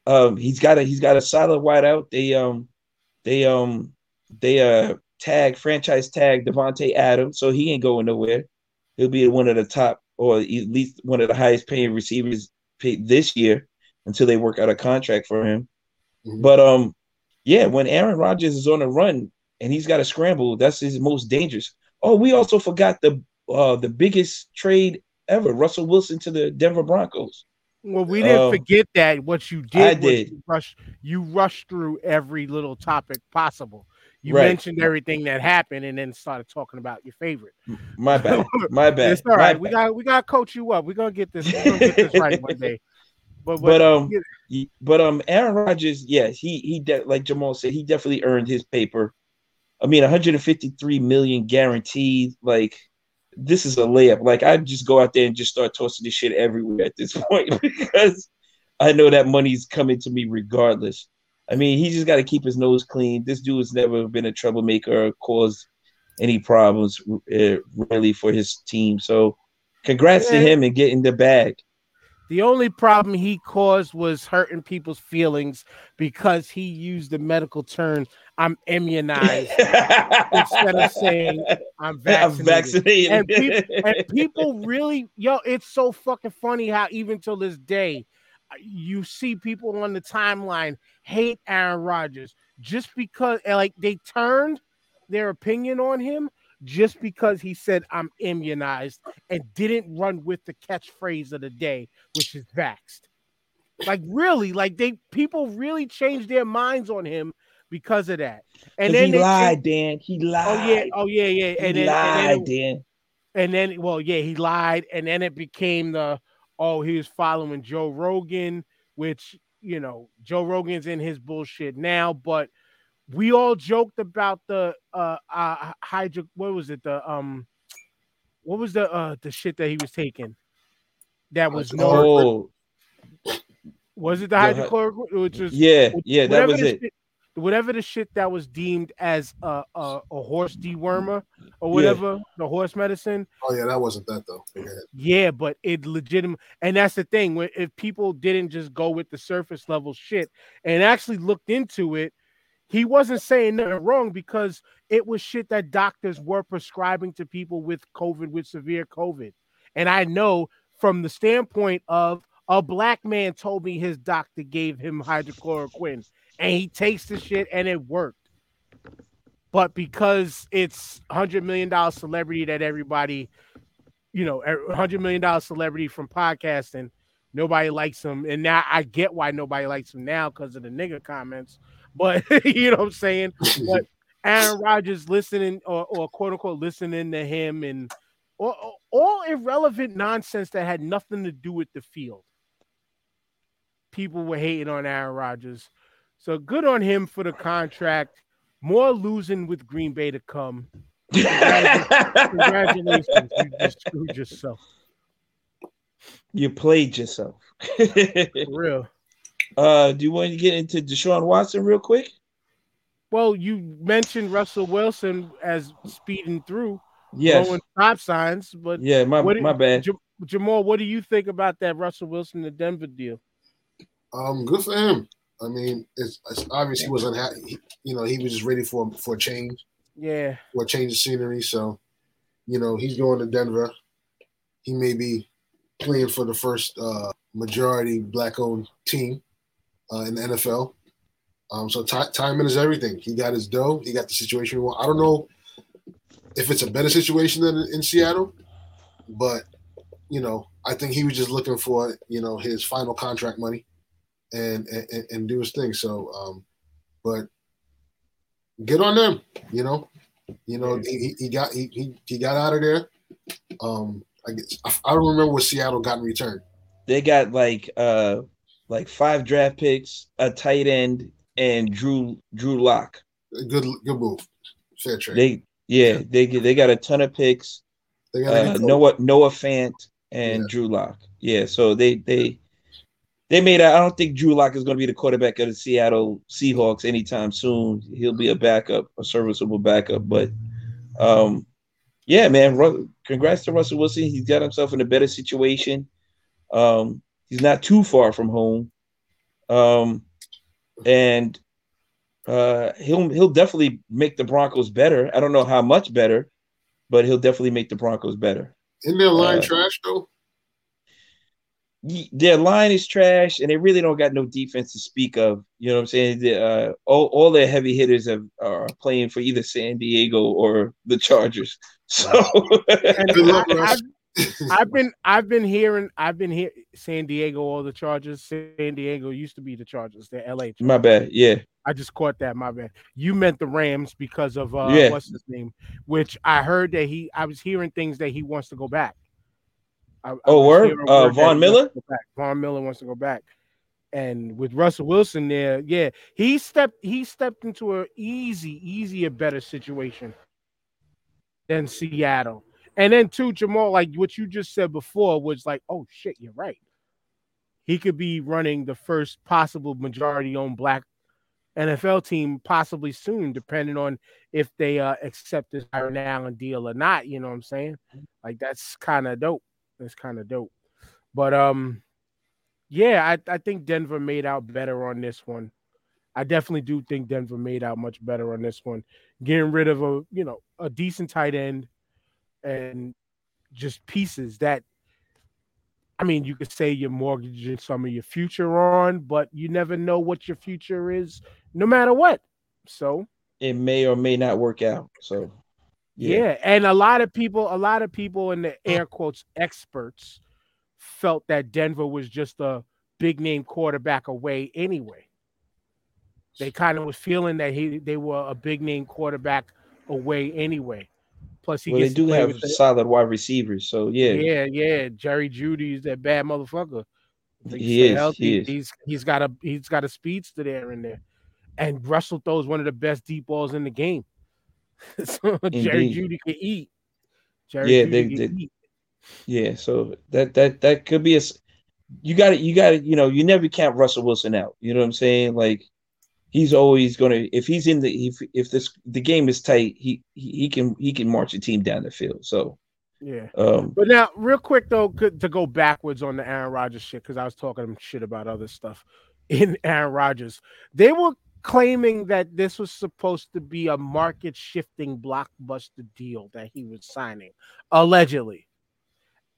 um, he's got a he's got a solid wideout. They um they um they uh tag franchise tag Davante Adams, so he ain't going nowhere. He'll be one of the top or at least one of the highest paying receivers paid this year until they work out a contract for him. Mhm. But um, yeah, when Aaron Rodgers is on a run and he's got to scramble, that's his most dangerous. Oh, we also forgot the uh the biggest trade ever, Russell Wilson to the Denver Broncos. Well, we didn't Oh. forget that. What you did, I did. You rushed, you rushed through every little topic possible. You Right. mentioned everything that happened, and then started talking about your favorite. My bad. My bad. It's all right. We got we got to coach you up. We're gonna get this. Gonna get this right one day. But, But um, but um, Aaron Rodgers, yes, he he de- like Jamal said, he definitely earned his paper. I mean, 153 million guaranteed. Like, this is a layup. Like, I'd just go out there and just start tossing this shit everywhere at this point because I know that money's coming to me regardless. I mean, he just got to keep his nose clean. This dude has never been a troublemaker or caused any problems uh, really for his team. So, congrats to him and getting the bag. The only problem he caused was hurting people's feelings because he used the medical term "I'm immunized" instead of saying "I'm I'm vaccinated." vaccinated. and people, and people really, yo, it's so fucking funny how even till this day, uh, you see people on the timeline hate Aaron Rodgers just because, like, they turned their opinion on him just because he said I'm immunized and didn't run with the catchphrase of the day, which is vaxxed. Like really, like they people really changed their minds on him because of that. And then he they- lied, Dan. He lied. Oh yeah, oh yeah, yeah. he And then, lied, and then, Dan. and then, well, yeah, he lied, and then it became the oh, he was following Joe Rogan, which you know, Joe Rogan's in his bullshit now, but we all joked about the uh uh hydro what was it, the um what was the uh the shit that he was taking? That was no Oh, was it the the hy- hydrochloric which was yeah, yeah, that whatever was the it. Shit, whatever the shit that was deemed as a, a, a horse dewormer or whatever, the horse medicine. Oh yeah, that wasn't that though. Go ahead. Yeah, but it legitimate, and that's the thing. When if people didn't just go with the surface level shit and actually looked into it, he wasn't saying nothing wrong because it was shit that doctors were prescribing to people with COVID, with severe COVID. And I know from the standpoint of a black man told me his doctor gave him hydrochloroquine and he takes the shit and it worked. But because it's hundred million dollar celebrity that everybody, you know, a hundred million dollar celebrity from podcasting, nobody likes him. And now I get why nobody likes him now because of the nigga comments. But you know what I'm saying? But Aaron Rodgers listening or, or quote unquote listening to him and or, or- all irrelevant nonsense that had nothing to do with the field. People were hating on Aaron Rodgers. So good on him for the contract. More losing with Green Bay to come. Congratulations. You just screwed yourself. you played yourself. For real. Uh, do you want to get into Deshaun Watson real quick? Well, you mentioned Russell Wilson as speeding through, Yes. throwing stop signs, but Yeah, my What do- my bad. Jam- Jamal, what do you think about that Russell Wilson to Denver deal? Um, good for him. I mean, it's, it's obvious he was unhappy. He, you know, he was just ready for for a change, Yeah, for a change of scenery. So, you know, he's going to Denver. He may be playing for the first uh, majority black-owned team uh, in the NFL. Um, so ti timing is everything. He got his dough. He got the situation. he want. I don't know if it's a better situation than in Seattle, but you know, I think he was just looking for you know his final contract money and and, and do his thing. So, um, but get on them. You know, you know he, he got he, he he got out of there. Um, I guess I, I don't remember what Seattle got in return. They got like uh like five draft picks, a tight end, and Drew Drew Lock. Good good move, fair trade. They yeah, they they got a ton of picks. They got Uh. Noah Noah Fant and Yeah. Drew Lock. Yeah, so they they they made. I don't think Drew Lock is going to be the quarterback of the Seattle Seahawks anytime soon. He'll be a backup, a serviceable backup. But um, yeah, man, congrats to Russell Wilson. He's got himself in a better situation. Um, he's not too far from home, um, and uh, he'll he'll definitely make the Broncos better. I don't know how much better, but he'll definitely make the Broncos better. Isn't their line uh, trash though? Their line is trash, and they really don't got no defense to speak of. You know what I'm saying? The, uh, all all their heavy hitters have, are playing for either San Diego or the Chargers. So and Good luck, I, Have been I've been hearing I've been here San Diego all the Chargers. San Diego used to be the Chargers. They're LA. Chargers. my bad. Yeah, I just caught that. My bad. You meant the Rams because of uh, Yeah. what's his name? Which I heard that he. I was hearing things that he wants to go back. I, I Oh, was word? Uh, that Von Miller? to go back. Von Miller wants to go back, and with Russell Wilson there, yeah, he stepped. He stepped into a easy, easier, better situation than Seattle. And then too, Jamal, like what you just said before was like, oh shit, you're right. He could be running the first possible majority-owned black NFL team possibly soon, depending on if they uh, accept this Aaron Allen deal or not. You know what I'm saying? Like that's kind of dope. That's kind of dope. But um, yeah, I, I think Denver made out better on this one. I definitely do think Denver made out much better on this one, getting rid of a you know a decent tight end and just pieces that. I mean, you could say you're mortgaging some of your future on, but you never know what your future is, no matter what. So it may or may not work out. So yeah. and a lot of people, a lot of people in the air quotes experts felt that Denver was just a big name quarterback away anyway. They kind of was feeling that he they were a big name quarterback away anyway. Plus, he well, they do have solid wide receivers. So yeah, yeah, yeah. Jerry Jeudy's that bad motherfucker. He is, healthy, he is. He's he's got a he's got a speedster there in there, and Russell throws one of the best deep balls in the game. so Jerry Jeudy can eat. Jerry Yeah, Jeudy they- can they- eat. Yeah, so that that that could be a. You got to you got to you know you never count Russell Wilson out. You know what I'm saying? Like he's always gonna if he's in the if if this the game is tight, he he, can he can march a team down the field. So Yeah. um But now, real quick though, to go backwards on the Aaron Rodgers shit, because I was talking shit about other stuff in Aaron Rodgers. They were claiming that this was supposed to be a market shifting blockbuster deal that he was signing, allegedly.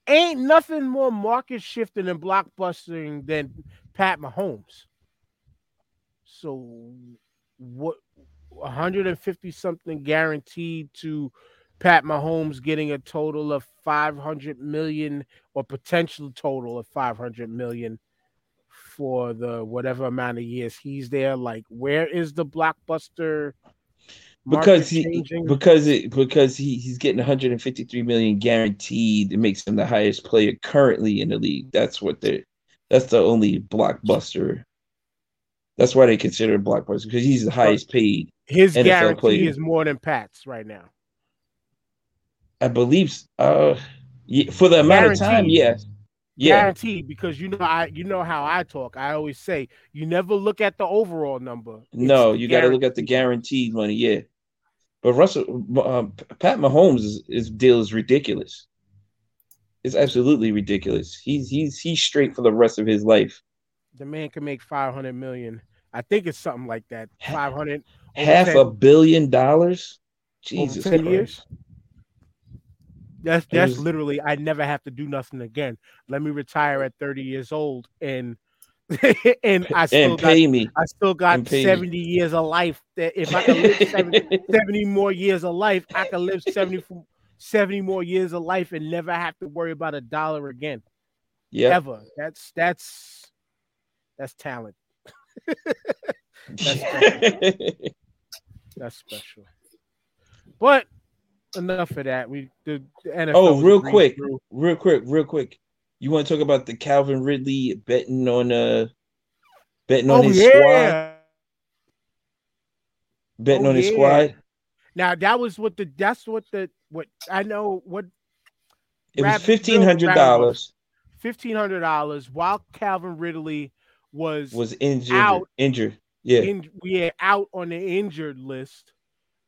Ain't nothing more market shifting and blockbustering than Pat Mahomes. So, what 150 something guaranteed to Pat Mahomes getting a total of 500 million or potential total of 500 million for the whatever amount of years he's there. Like, where is the blockbuster because he because it because he, he's getting 153 million guaranteed. It makes him the highest player currently in the league. That's what they're that's the only blockbuster. That's why they consider it blockbuster because he's the highest paid. his NFL guarantee player. is more than Pat's right now. I believe uh yeah, for the amount of time, yes. Yeah. Guaranteed, because you know I you know how I talk. I always say you never look at the overall number. No, you got to look at the guaranteed money. Yeah, but Russell, um, Pat Mahomes' is, his deal is ridiculous. It's absolutely ridiculous. He's he's he's straight for the rest of his life. The man can make five hundred million. I think it's something like that. Five hundred Half a billion dollars. over Jesus ten Christ. years. That's that's was- literally I never have to do nothing again. Let me retire at 30 years old and and I still and got pay me. I still got and pay me. 70 years of life that if I could live 70, 70 more years of life, I can live 70 70 more years of life and never have to worry about a dollar again. yeah. Ever. That's that's that's talent. That's special. But enough of that. We the, the NFL oh, real quick, through. real quick, real quick. You want to talk about the Calvin Ridley betting on uh betting on Oh his squad, betting Oh, on his yeah. squad. Now that was what the that's what the what I know what It was fifteen hundred dollars. fifteen hundred dollars while Calvin Ridley was Was injured. Out. Injured. Yeah. in, we had out on the injured list,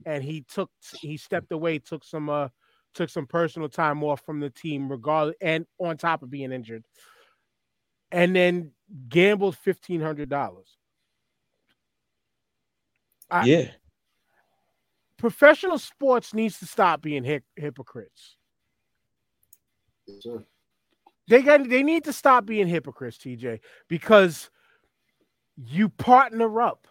and he took he stepped away, took some uh took some personal time off from the team, regardless, and on top of being injured, and then gambled fifteen hundred dollars. Yeah. Professional sports needs to stop being hip- hypocrites. Yes, sir. They got they need to stop being hypocrites, TJ, because you partner up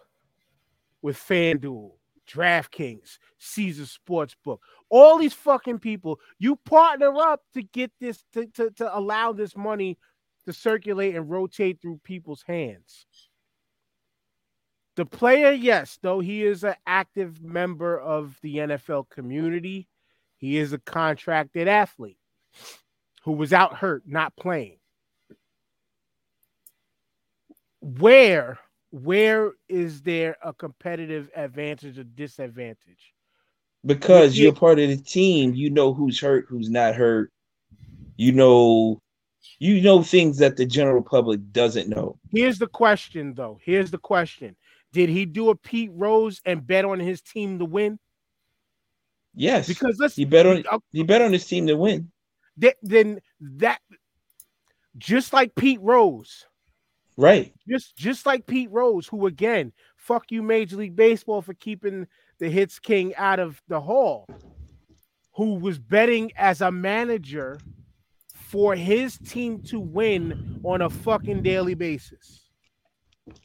with FanDuel, DraftKings, Caesar Sportsbook, all these fucking people. You partner up to get this to, to, to allow this money to circulate and rotate through people's hands. The player, yes, though he is an active member of the NFL community, he is a contracted athlete who was out hurt, not playing. Where where is there a competitive advantage or disadvantage? Because you're part of the team, you know who's hurt, who's not hurt. You know, you know things that the general public doesn't know. Here's the question, though. Here's the question: Did he do a Pete Rose and bet on his team to win? Yes, Because let's he bet on he bet on his team to win. th- then that just like Pete Rose, Right. just just like Pete Rose, who again, fuck you, Major League Baseball for keeping the hits king out of the hall, who was betting as a manager for his team to win on a fucking daily basis.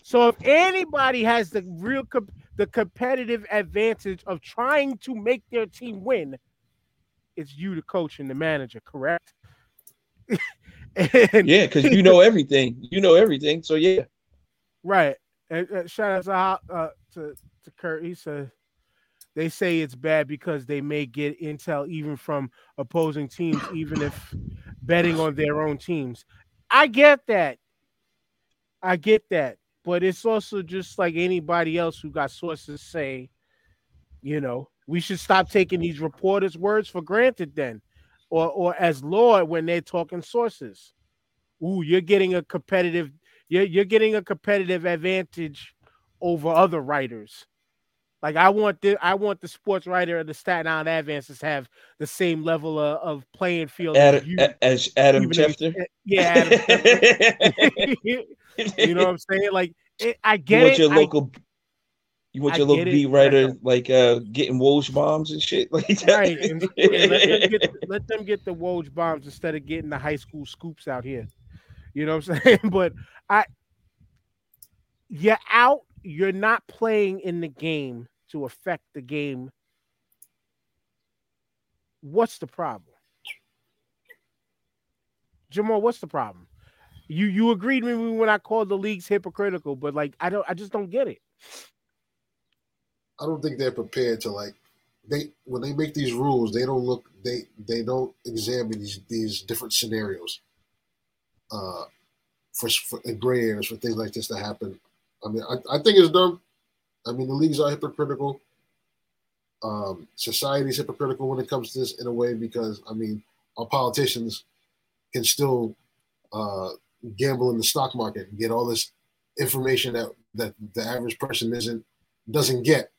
So if anybody has the real comp- the competitive advantage of trying to make their team win, it's you, the coach and the manager, correct? and Yeah, because you know everything. You know everything. So yeah. Right. And, uh, shout out to, uh, to to Kurt. He said they say it's bad because they may get intel even from opposing teams, even if betting on their own teams. I get that. I get that. But it's also just like anybody else who got sources say, you know, we should stop taking these reporters' words for granted then. Or or as Lord when they're talking sources. Ooh, you're getting a competitive you're you're getting a competitive advantage over other writers. Like I want the I want the sports writer of the Staten Island Advances to have the same level of, of playing field as Adam, you. As Adam Schefter. yeah, Adam you know what I'm saying? Like it, I you get want it. your I- local you want your it. beat writer like uh getting Woj bombs and shit like that. right. and- let, them get, let them get the Woj bombs instead of getting the high school scoops out here. You know what I'm saying? But I, you're out. You're not playing in the game to affect the game. What's the problem, Jamal? What's the problem? You you agreed with me when I called the leagues hypocritical, but like I don't, I just don't get it. I don't think they're prepared to like they when they make these rules, they don't look they they don't examine these these different scenarios. Uh, for, for gray areas for things like this to happen. I mean, I, I think it's dumb. I mean, the leagues are hypocritical. Um, society is hypocritical when it comes to this in a way because I mean, our politicians can still uh, gamble in the stock market and get all this information that that the average person isn't doesn't get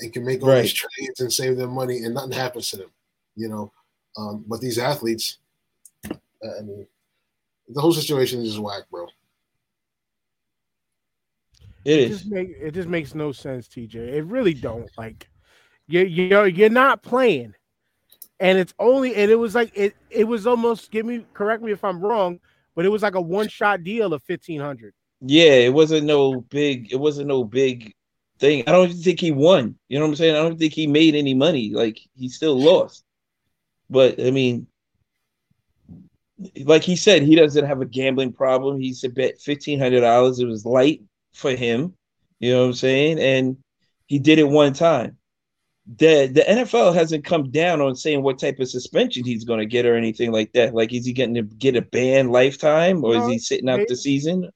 and can make all Right. these trades and save them money and nothing happens to them, you know. Um, but these athletes, I mean, the whole situation is just whack, bro. It It is. just make it just makes no sense, TJ. It really don't. Like you you're you're not playing. And it's only and it was like it it was almost give me correct me if I'm wrong, but it was like a one shot deal of fifteen hundred. Yeah, it wasn't no big. It wasn't no big thing. I don't think he won. You know what I'm saying? I don't think he made any money. Like he still lost. But I mean, like he said, he doesn't have a gambling problem. He said bet fifteen hundred dollars. It was light for him. You know what I'm saying? And he did it one time. The the NFL hasn't come down on saying what type of suspension he's going to get or anything like that. Like, is he getting to get a ban lifetime or is he sitting out the season?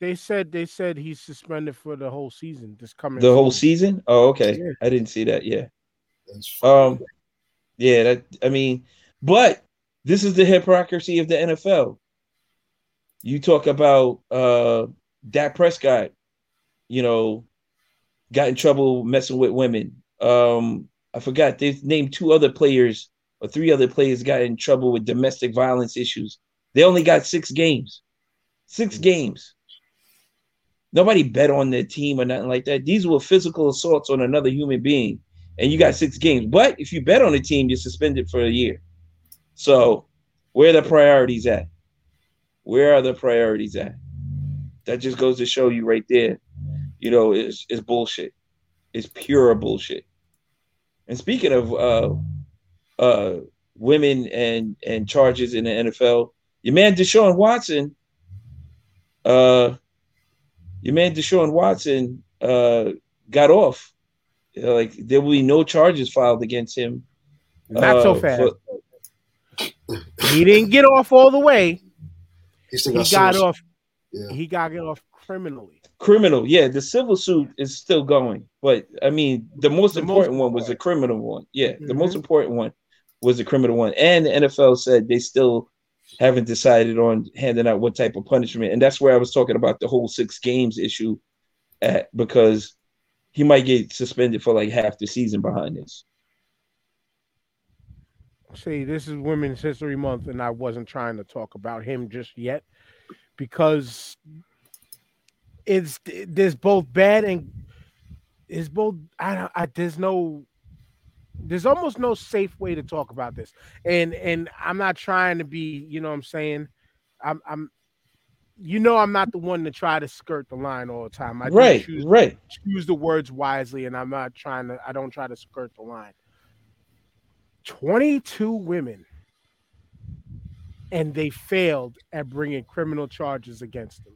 They said they said he's suspended for the whole season. This coming The whole season? Oh, okay. Yeah. I didn't see that. Yeah. Um, yeah. That I mean, but this is the hypocrisy of the NFL. You talk about uh Dak Prescott, you know, got in trouble messing with women. Um, I forgot they named two other players or three other players got in trouble with domestic violence issues. They only got six games. Six games. Nobody bet on their team or nothing like that. These were physical assaults on another human being, and you got six games. But if you bet on a team, you're suspended for a year. So, where the priorities at? Where are the priorities at? That just goes to show you right there. You know, it's, it's bullshit. It's pure bullshit. And speaking of uh, uh, women and and charges in the NFL, your man Deshaun Watson, uh, your man Deshaun Watson uh, got off. You know, like there will be no charges filed against him. Not so uh, fast. for- He didn't get off all the way. he still He got, got off. Yeah. He got get off criminally. criminal, yeah, the civil suit is still going, but I mean, the most The most important one was the criminal one. Yeah, the most important one was the criminal one, and the NFL said they still haven't decided on handing out what type of punishment, and that's where I was talking about the whole six games issue, at because he might get suspended for like half the season behind this. See, this is Women's History Month, and I wasn't trying to talk about him just yet because it's there's both bad and it's both. I, don't- I there's no there's almost no safe way to talk about this, and and I'm not trying to be, you know, what I'm saying, I'm I'm. You know, I'm not the one to try to skirt the line all the time. I right, choose right. choose the words wisely and I'm not trying to I don't try to skirt the line. 22 women and they failed at bringing criminal charges against them.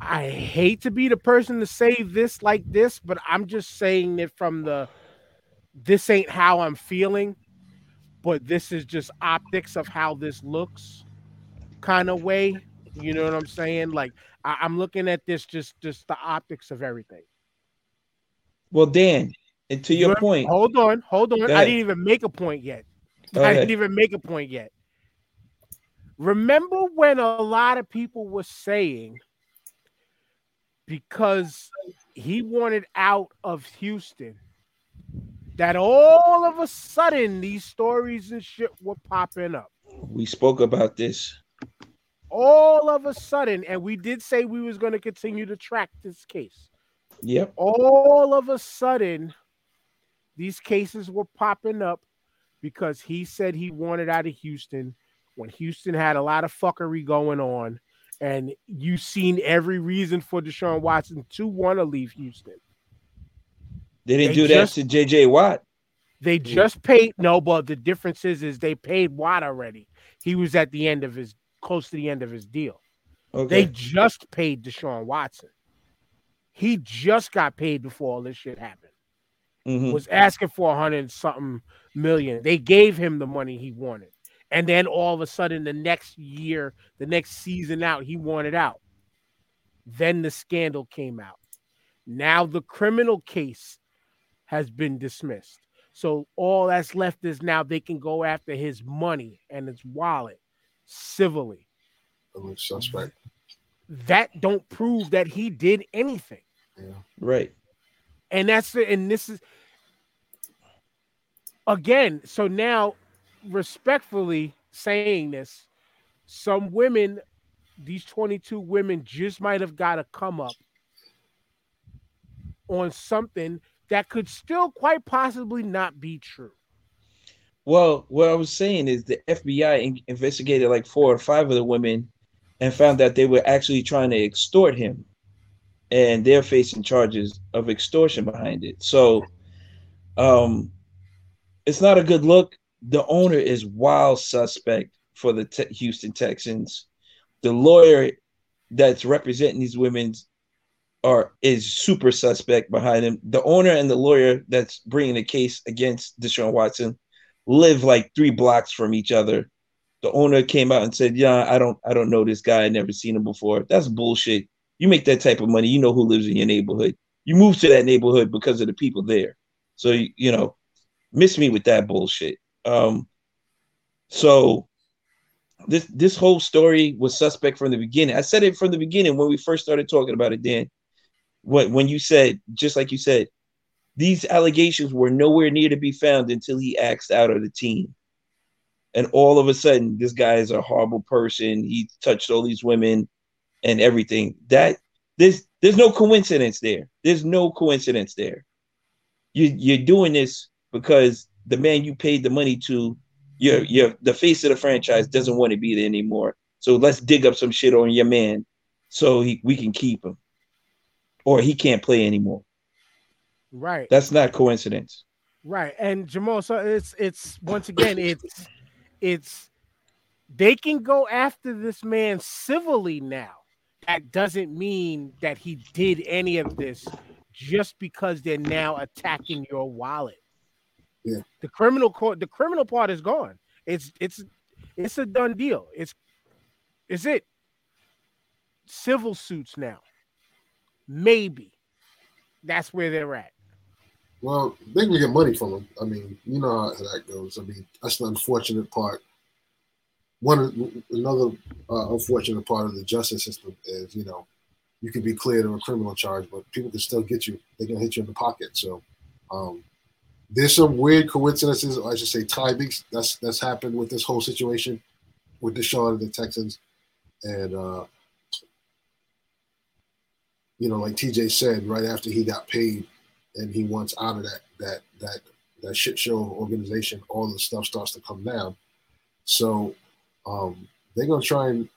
I hate to be the person to say this like this, but I'm just saying it from the this ain't how I'm feeling, but this is just optics of how this looks kind of way. You know what I'm saying? Like I, I'm looking at this just just the optics of everything. Well, Dan, and to your Good- point, Hold on, hold on. I didn't even make a point yet. Go I ahead. didn't even make a point yet. Remember when a lot of people were saying because he wanted out of Houston that all of a sudden these stories and shit were popping up. we spoke about this. All of a sudden, and we did say we was going to continue to track this case. Yep. all of a sudden these cases were popping up because he said he wanted out of Houston when Houston had a lot of fuckery going on and you seen every reason for Deshaun Watson to want to leave Houston. They didn't They do that to JJ Watt. They just paid no, but the difference is is they paid Watt already. He was at the end of his close to the end of his deal. Okay. They just paid Deshaun Watson. He just got paid before all this shit happened. Mhm. Was asking for a hundred something million. They gave him the money he wanted. And then all of a sudden, the next year, the next season out, he wanted out. Then the scandal came out. Now the criminal case has been dismissed. So all that's left is now they can go after his money and his wallet civilly. Suspect. That don't prove that he did anything. Right. And that's the and this is again, so now respectfully saying this, some women, these 22 women just might have got to come up on something that could still quite possibly not be true. Well, what I was saying is the FBI in- investigated like four or five of the women and found that they were actually trying to extort him. And they're facing charges of extortion behind it. So um it's not a good look. The owner is wild suspect for the Te- Houston Texans. The lawyer that's representing these women are is super suspect behind him. The owner and the lawyer that's bringing the case against Deshaun Watson live like three blocks from each other. The owner came out and said, "Yeah, I don't, I don't know this guy. I never seen him before. That's bullshit. You make that type of money, you know who lives in your neighborhood. You move to that neighborhood because of the people there. So you, you know, miss me with that bullshit. Um, so this this whole story was suspect from the beginning. I said it from the beginning when we first started talking about it. Dan, when when you said just like you said, these allegations were nowhere near to be found until he axed out of the team. And all of a sudden, this guy is a horrible person. He touched all these women and everything. That there's there's no coincidence there. There's no coincidence there. You you're doing this because the man you paid the money to, you're you're the face of the franchise doesn't want to be there anymore. So let's dig up some shit on your man so he, we can keep him. Or he can't play anymore. Right. That's not coincidence. Right. And Jamal, so it's it's once again, it's it's they can go after this man civilly now. That doesn't mean that he did any of this just because they're now attacking your wallet. Yeah. The criminal court, the criminal part is gone. It's it's it's a done deal. It's is it civil suits now? Maybe that's where they're at. Well, they can get money from them. I mean, you know how that goes. I mean, that's the unfortunate part. One another uh, unfortunate part of the justice system is, you know, you can be cleared of a criminal charge, but people can still get you. They can hit you in the pocket. So, um, there's some weird coincidences, or I should say, timings. That's that's happened with this whole situation with Deshaun and the Texans, and uh, you know, like TJ said, right after he got paid and he wants out of that that that that shit show organization, all the stuff starts to come down. So um, they're gonna try and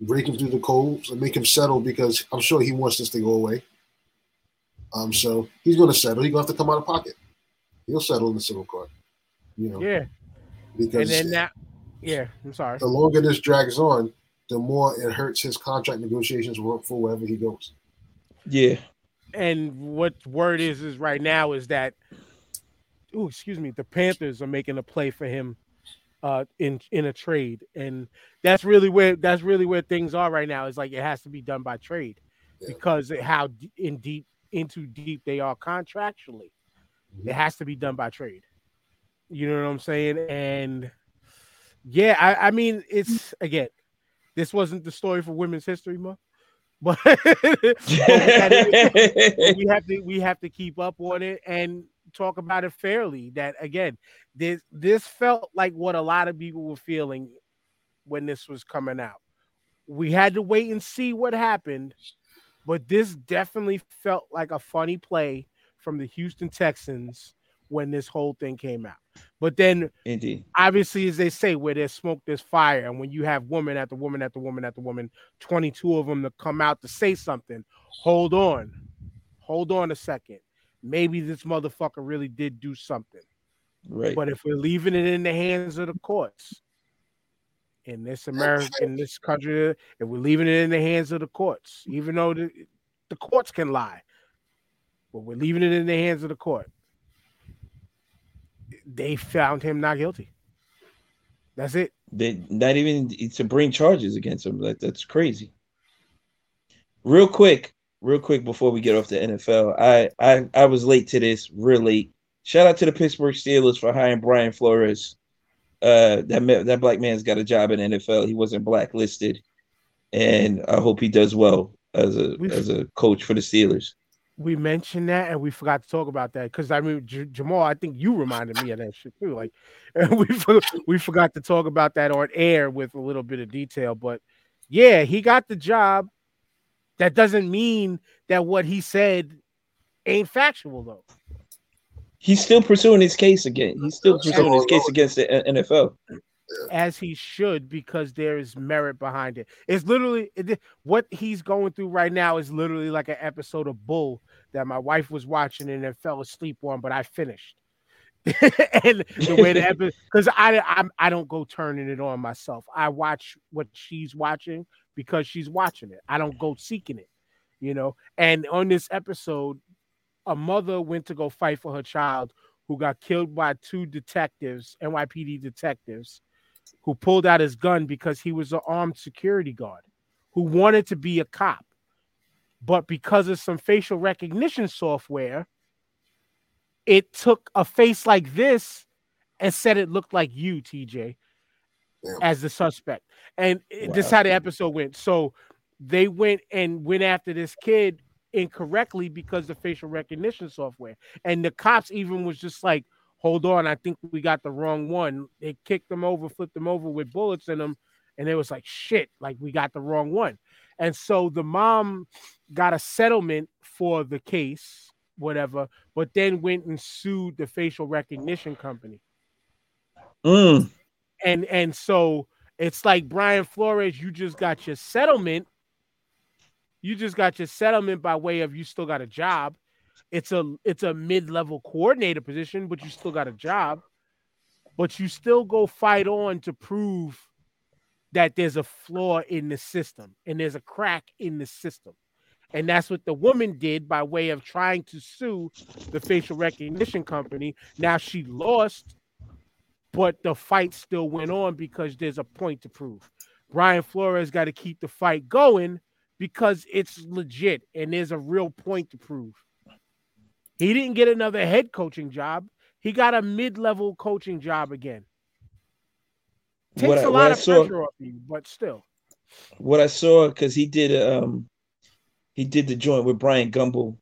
break him through the coals and make him settle because I'm sure he wants this to go away. Um, so he's gonna settle. He's gonna have to come out of pocket. He'll settle in the civil court. You know, Yeah. Because And then that yeah, I'm sorry. the longer this drags on, the more it hurts his contract negotiations for for wherever he goes. Yeah. and what word is is right now is that oh excuse me the panthers are making a play for him uh in in a trade. And that's really where that's really where things are right now. Is like it has to be done by trade Yeah. because of how in deep into deep they are contractually. It has to be done by trade. You know what i'm saying? And yeah i i mean it's again this wasn't the story for women's history month but we have to we have to keep up on it and talk about it fairly. That again, this this felt like what a lot of people were feeling when this was coming out. We had to wait and see what happened, but this definitely felt like a funny play from the Houston Texans when this whole thing came out. But then Indeed. obviously, as they say, where there's smoke, there's fire. And when you have woman after woman after woman after woman, 22 of them to come out to say something, hold on, hold on a second. Maybe this motherfucker really did do something. Right. But if we're leaving it in the hands of the courts, in this America, in this country, if we're leaving it in the hands of the courts, even though the, the courts can lie, but we're leaving it in the hands of the court. They found him not guilty. That's it. They not even to bring charges against him. Like that's crazy. Real quick, real quick before we get off the NFL, I I I was late to this, real late. Shout out to the Pittsburgh Steelers for hiring Brian Flores. Uh, that that black man's got a job in NFL. He wasn't blacklisted, and I hope he does well as a as a coach for the Steelers. We mentioned that and we forgot to talk about that because I mean J- Jamal, I think you reminded me of that shit too. Like we for- we forgot to talk about that on air with a little bit of detail, but yeah, he got the job. That doesn't mean that what he said ain't factual though. He's still pursuing his case again. He's still pursuing his case against the uh, NFL. as he should because there is merit behind it. It's literally it- what he's going through right now is literally like an episode of Bull that my wife was watching and then fell asleep on, but I finished. and the way the episode because I I'm, I don't go turning it on myself. I watch what she's watching because she's watching it. I don't go seeking it, you know. And on this episode, a mother went to go fight for her child who got killed by two detectives, NYPD detectives, who pulled out his gun because he was an armed security guard who wanted to be a cop. But because of some facial recognition software, it took a face like this and said it looked like you, TJ, as the suspect. And it- this is how the episode went. So they went and went after this kid incorrectly because of facial recognition software. And the cops even was just like, hold on, I think we got the wrong one. They kicked them over, flipped them over with bullets in them, and it was like shit, like we got the wrong one. And so the mom got a settlement for the case, whatever, but then went and sued the facial recognition company. Mm. And and so it's like Brian Flores, you just got your settlement. You just got your settlement by way of you still got a job. It's a it's a mid-level coordinator position, but you still got a job. But you still go fight on to prove that there's a flaw in the system and there's a crack in the system. And that's what the woman did by way of trying to sue the facial recognition company. Now she lost, but the fight still went on because there's a point to prove. Brian Flores got to keep the fight going because it's legit and there's a real point to prove. He didn't get another head coaching job. He got a mid-level coaching job again. Takes What I- lot of saw- pressure off you, but still. what I saw because he did um he did the joint with Bryant Gumbel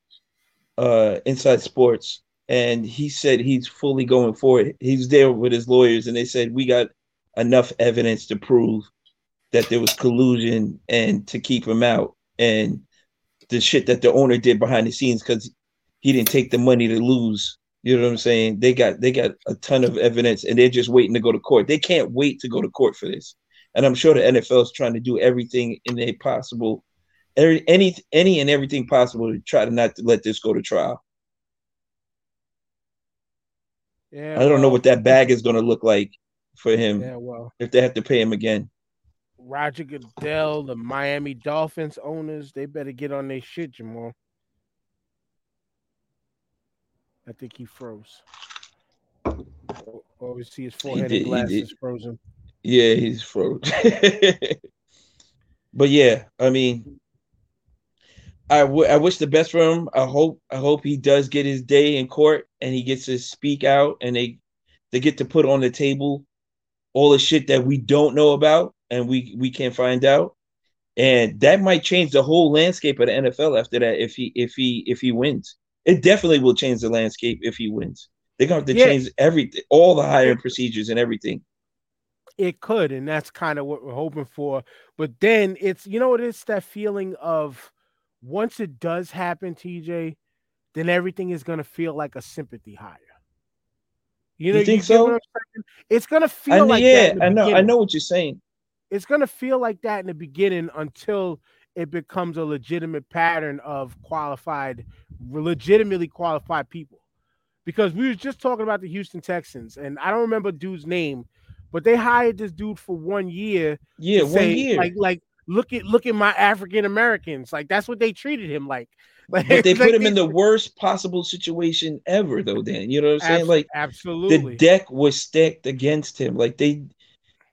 uh inside sports and he said he's fully going for it. He's there with his lawyers and they said we got enough evidence to prove that there was collusion and to keep him out and the shit that the owner did behind the scenes because he didn't take the money to lose. You know what I'm saying? They got they got a ton of evidence and they're just waiting to go to court. They can't wait to go to court for this and I'm sure the NFL is trying to do everything in a possible, every, any any and everything possible to try to not to let this go to trial. Yeah, I don't know what that bag is going to look like for him Yeah, well, if they have to pay him again. Roger Goodell, the Miami Dolphins owners, they better get on their shit, Jamal. I think he froze. Oh, oh, see his forehead did- and glasses frozen. Yeah, he's froze. but yeah, I mean, I, w- I wish the best for him. I hope I hope he does get his day in court and he gets to speak out and they they get to put on the table all the shit that we don't know about and we we can't find out. And that might change the whole landscape of the NFL after that if he if he if he wins. It definitely will change the landscape if he wins. They're gonna have to Yeah. change everything, all the hiring procedures and everything. It could, and that's kind of what we're hoping for. But then it's you know what it's that feeling of once it does happen, TJ, then everything is gonna feel like a sympathy hire. You know, You think get so? what I'm saying? It's gonna feel know, like that. yeah, I know, I know what you're saying. it's going to feel like that in the beginning until it becomes a legitimate pattern of qualified legitimately qualified people because we were just talking about the houston texans and i don't remember dude's name but they hired this dude for one year Yeah, one say, year. like like look at look at my African Americans. Like that's what they treated him like. Like But they like put him in the worst possible situation ever, though. Dan, you know what I'm saying? Like absolutely. the deck was stacked against him. Like they,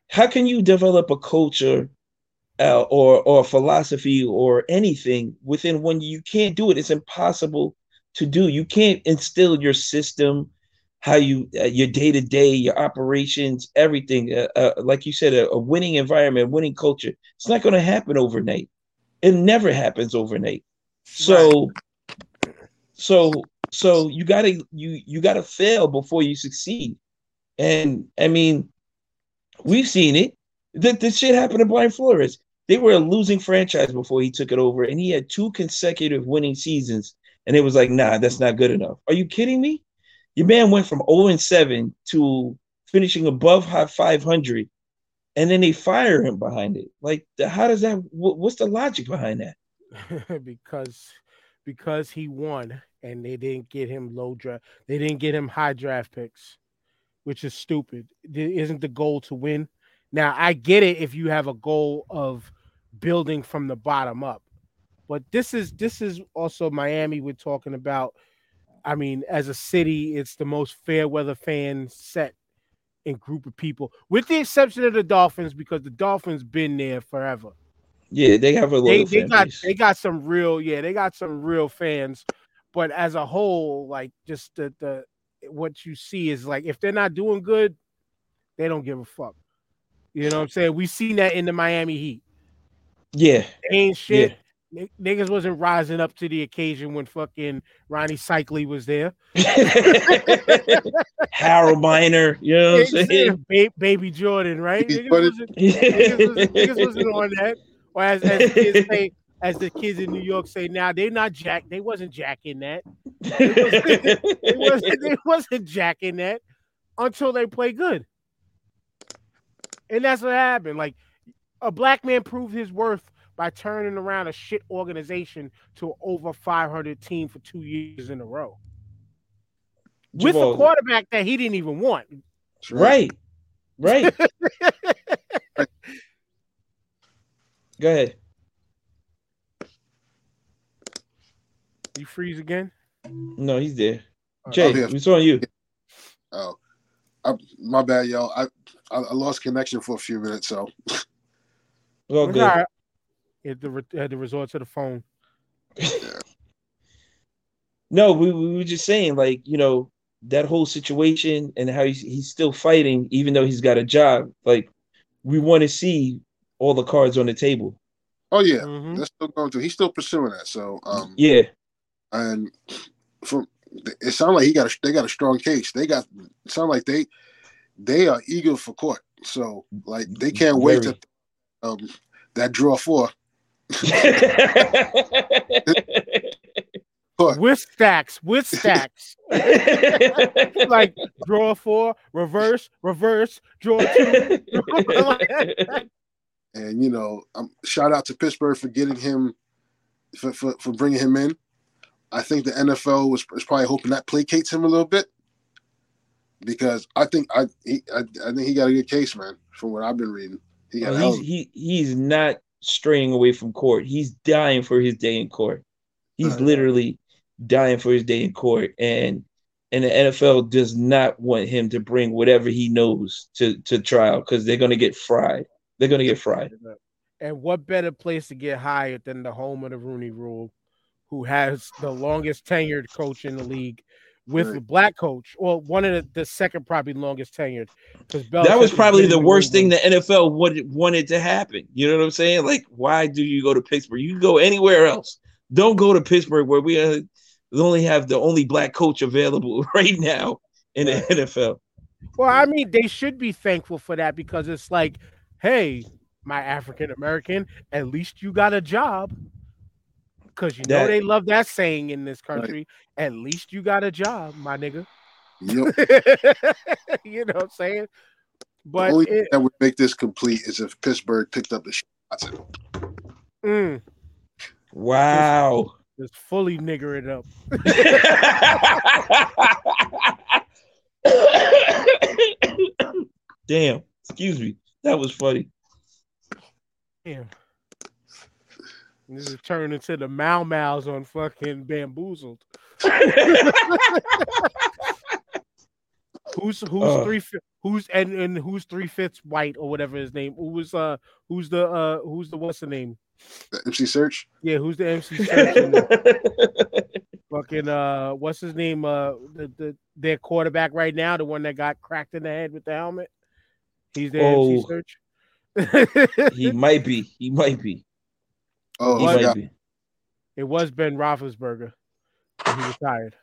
how can you develop a culture uh, or or philosophy or anything within one? year. You can't do it. It's impossible to do. You can't instill your system, how you uh, your day to day, your operations, everything. Uh, uh, like you said, a, a winning environment, winning culture. It's not going to happen overnight. It never happens overnight. So, so, so you gotta you you gotta fail before you succeed. And I mean, we've seen it. That this shit happened to Brian Flores. They were a losing franchise before he took it over, and he had two consecutive winning seasons. And it was like, nah, that's not good enough. Are you kidding me? Your man went from 0 and 7 to finishing above high 500, and then they fire him behind it. Like, how does that? What's the logic behind that? because because he won and they didn't get him low draft. They didn't get him high draft picks, which is stupid. Isn't the goal to win? Now I get it if you have a goal of building from the bottom up, but this is this is also Miami. We're talking about. I mean, as a city, it's the most fair weather fan set and group of people, with the exception of the Dolphins, because the Dolphins been there forever Yeah, they have a they, loyal they got base. they got some real yeah they got some real fans but as a whole like just the the what you see is like if they're not doing good they don't give a fuck you know what i'm saying We've seen that in the miami heat Yeah, They ain't shit N- niggas wasn't rising up to the occasion when fucking Rony Seikaly was there Harold Miner, you know what I'm saying? Ba- baby jordan right niggas wasn't, niggas, was, niggas wasn't on that or as, as the kids say as the kids in New York say now, they're not jack. They wasn't jacking that. They wasn't, they wasn't jacking that until they play good. And that's what happened. Like a black man proved his worth by turning around a shit organization to over 500 team for two years in a row with a quarterback that he didn't even want. Right. Right, right. Go ahead. You freeze again? No, he's there. Uh, Jay, I'm here. it's on you. Oh, I, my bad, y'all. I, I I lost connection for a few minutes, so It's all It's good. all right. Had to, re- had to resort to the phone. No, we, we were just saying, like, you know, that whole situation and how he's, he's still fighting, even though he's got a job. Like, we want to see all the cards on the table. oh yeah, Mhm. that's still going through. He's still pursuing that. So um, Yeah, and from it sounds like he got a they got a strong case. They got it sound like they they are eager for court. So like they can't wait to um that draw four. With stacks, with stacks. like draw four, reverse, reverse, draw two. And you know, um, shout out to Pittsburgh for getting him for, for, for bringing him in. I think the NFL was, was probably hoping that placates him a little bit because I think I he, I, I think he got a good case, man. From what I've been reading, he got Oh, a hell he's he he's not straying away from court. He's dying for his day in court. He's Right. literally dying for his day in court, and and the NFL does not want him to bring whatever he knows to to trial because they're gonna get fried. They're gonna get fried. And what better place to get hired than the home of the Rooney Rule, who has the longest tenured coach in the league with Right. a black coach, or one of the, the second probably longest tenured. Because That was probably the worst thing the NFL wanted wanted to happen. You know what I'm saying? Like, why do you go to Pittsburgh? You can go anywhere else. Don't go to Pittsburgh where we uh, only have the only black coach available right now in the NFL. Well, I mean, they should be thankful for that because it's like, hey, my African American, at least you got a job. Because you know That- they love that saying in this country. At least you got a job, my nigga. Yep. you know what I'm saying? the But only thing it, that would make this complete is if Pittsburgh picked up the shots. mm, Wow. just fully nigger it up. Damn. Excuse me. That was funny. Damn. This is turning into the Mau Mau's on fucking bamboozled. who's who's Oh. three who's and and who's three fifths white or whatever his name? Who was uh who's the uh who's the what's the name? MC Serch. Yeah, who's the MC Serch fucking uh what's his name? Uh the, the their quarterback right now, the one that got cracked in the head with the helmet. He's the Oh. MC Serch. he might be. He might be. Oh, He I might be. It was Ben Roethlisberger. and He retired.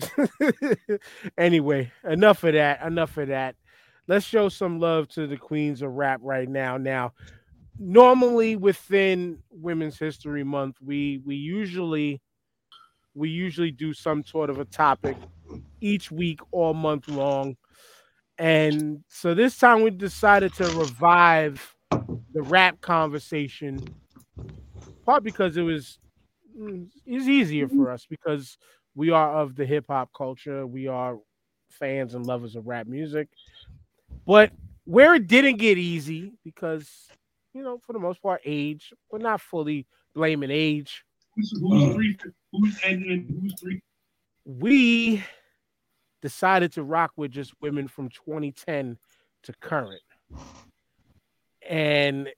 anyway, enough of that. Enough of that. Let's show some love to the queens of rap right now. Now, normally within Women's History Month, we we usually we usually do some sort of a topic each week all month long. And so this time we decided to revive the rap conversation part because it was mm, it's easier for us because we are of the hip hop culture. We are fans and lovers of rap music. But where it didn't get easy because you know, for the most part, age, but not fully blaming age. Who's, who's three? Who's and, and who's three? We decided to rock with just women from 2010 to current. And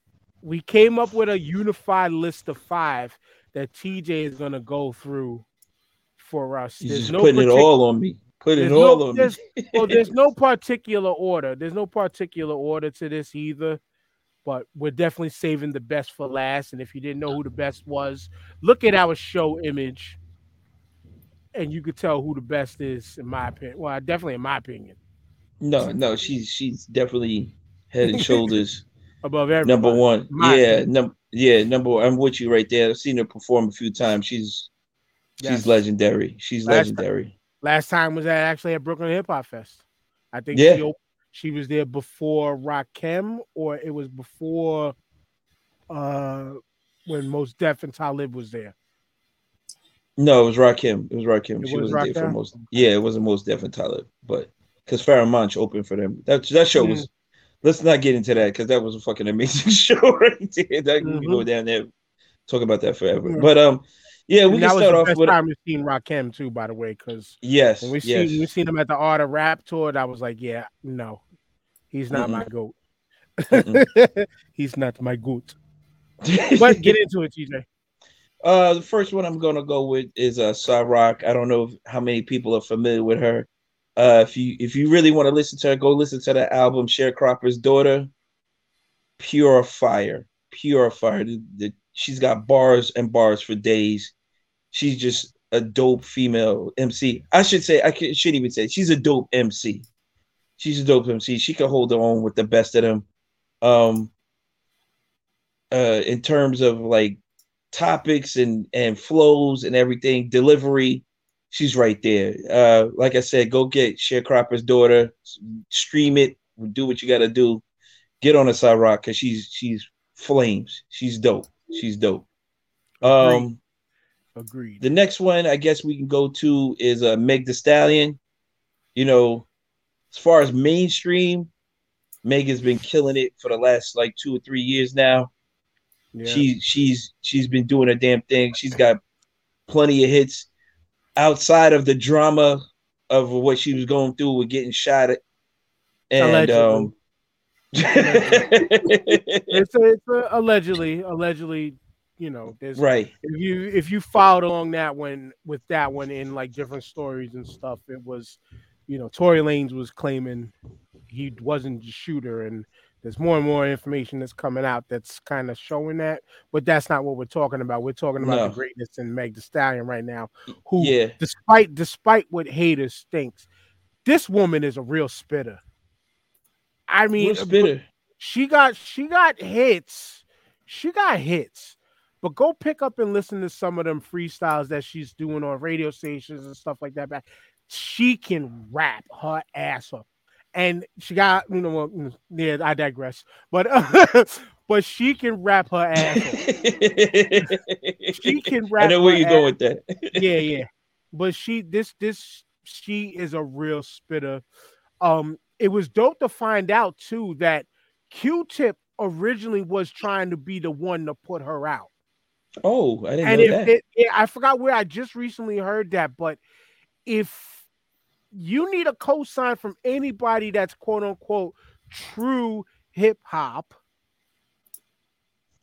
we came up with a unified list of five that TJ is going to go through for us. He's There's just no putting it all on me. Putting it there's all no- on there's- me. well, there's no particular order. There's no particular order to this either. But we're definitely saving the best for last. And if you didn't know who the best was, look at our show image, and you could tell who the best is, in my opinion. Well, definitely in my opinion, No, no, she's she's definitely head and shoulders above everybody. number one. My Yeah, opinion. number yeah, number one. I'm with you right there. I've seen her perform a few times. She's she's Yes. legendary. She's Last- legendary. Last time was at actually at Brooklyn Hip Hop Fest. I think Yeah. she, she was there before Rakim, or it was before uh when Mos Def and Talib was there. No, it was Rakim. It was Rakim. It she was wasn't there for most. Yeah, it wasn't Mos Def and Talib, but because Pharoahe Monch opened for them. That that show Mm. was. Let's not get into that because that was a fucking amazing show right there. That we can go down there, talk about that forever. Yeah. But um, yeah, we And can start the off best with time we've seen Rakim too, by the way, because yes, we yes. seen we seen him at the Art of Rap tour, I was like, yeah, no, he's not Mm-mm. my goat. He's not my goat. But get into it, TJ. Uh, the first one I'm gonna go with is uh Rock. I don't know how many people are familiar with her. Uh, if you if you really want to listen to her, go listen to the album Sharecropper's Daughter. Pure fire, pure fire. The- the- she's got bars and bars for days. She's just a dope female MC. I should say I can, shouldn't even say she's a dope MC. She's a dope MC. She can hold her own with the best of them. Um, uh, in terms of like topics and and flows and everything, delivery, she's right there. Uh, like I said, go get Sharecropper's daughter, stream it, do what you got to do. Get on a side rock because she's she's flames. She's dope. She's dope. Um, Agreed. the next one I guess we can go to is uh, Meg The Stallion. You know, as far as mainstream, Meg has been killing it for the last like two or three years now. Yeah. She she's she's been doing her damn thing. She's got plenty of hits outside of the drama of what she was going through with getting shot at. And um it's, a, it's a, allegedly, allegedly, you know, there's right. if you if you followed along that one with that one in like different stories and stuff, it was, you know, Tory Lanez was claiming he wasn't the shooter, and there's more and more information that's coming out that's kind of showing that, but that's not what we're talking about. We're talking about No. the greatness in Meg The Stallion right now, who, Yeah. despite despite what haters thinks, this woman is a real spitter. I mean, Real spitter. she got she got hits. She got hits. But go pick up and listen to some of them freestyles that she's doing on radio stations and stuff like that. Back, she can rap her ass off, and she got you know. well, mm, Yeah, I digress. But but she can wrap her ass. She can wrap. I know where you go with that. yeah, yeah. But she this this she is a real spitter. Um, it was dope to find out too that Q-Tip originally was trying to be the one to put her out. Oh, I didn't and know if that. it, yeah, I forgot where I just recently heard that, but if you need a cosign from anybody that's quote unquote true hip hop,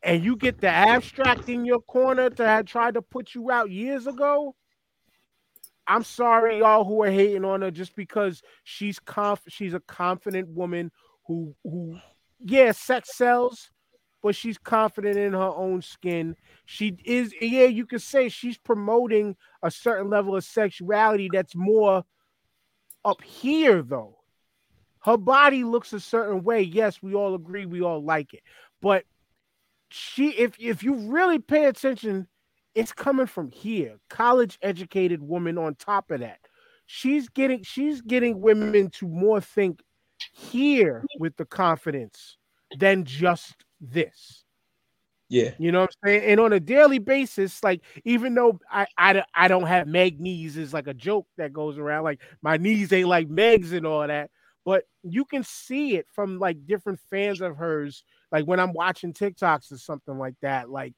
and you get the abstract in your corner to have tried to put you out years ago, I'm sorry, y'all who are hating on her just because she's conf she's a confident woman who who yeah, sex sells, but she's confident in her own skin. She is, yeah, you could say she's promoting a certain level of sexuality that's more up here, though. Her body looks a certain way. Yes, we all agree, we all like it. But she, if if you really pay attention, it's coming from here. College educated woman on top of that. She's getting she's getting women to more think here with the confidence than just this. Yeah. You know what I'm saying? And on a daily basis, like even though I I, I don't have Meg knees is like a joke that goes around, like my knees ain't like Meg's and all that. But you can see it from like different fans of hers, like when I'm watching TikToks or something like that. Like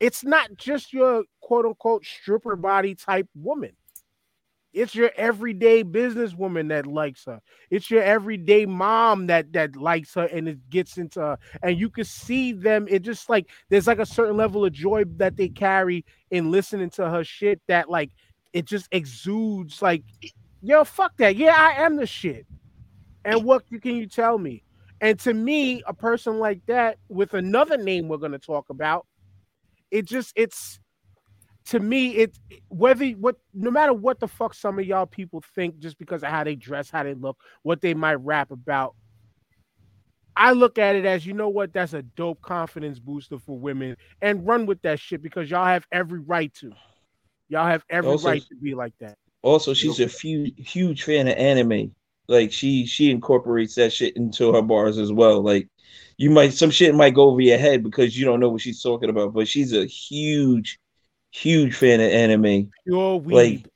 it's not just your quote unquote stripper body type woman. It's your everyday businesswoman that likes her. It's your everyday mom that that likes her and it gets into her. And you can see them. It just like there's like a certain level of joy that they carry in listening to her shit that like it just exudes like, yo, fuck that. Yeah, I am the shit. And what can you tell me? And to me, a person like that with another name we're gonna talk about, it just it's to me, it whether what no matter what the fuck some of y'all people think, just because of how they dress, how they look, what they might rap about. I look at it as you know what that's a dope confidence booster for women and run with that shit because y'all have every right to. Y'all have every Also- right to be like that. Also, she's a few, huge fan of anime. Like she she incorporates that shit into her bars as well. Like you might some shit might go over your head because you don't know what she's talking about, but she's a huge, huge fan of anime. Pure Like- weed.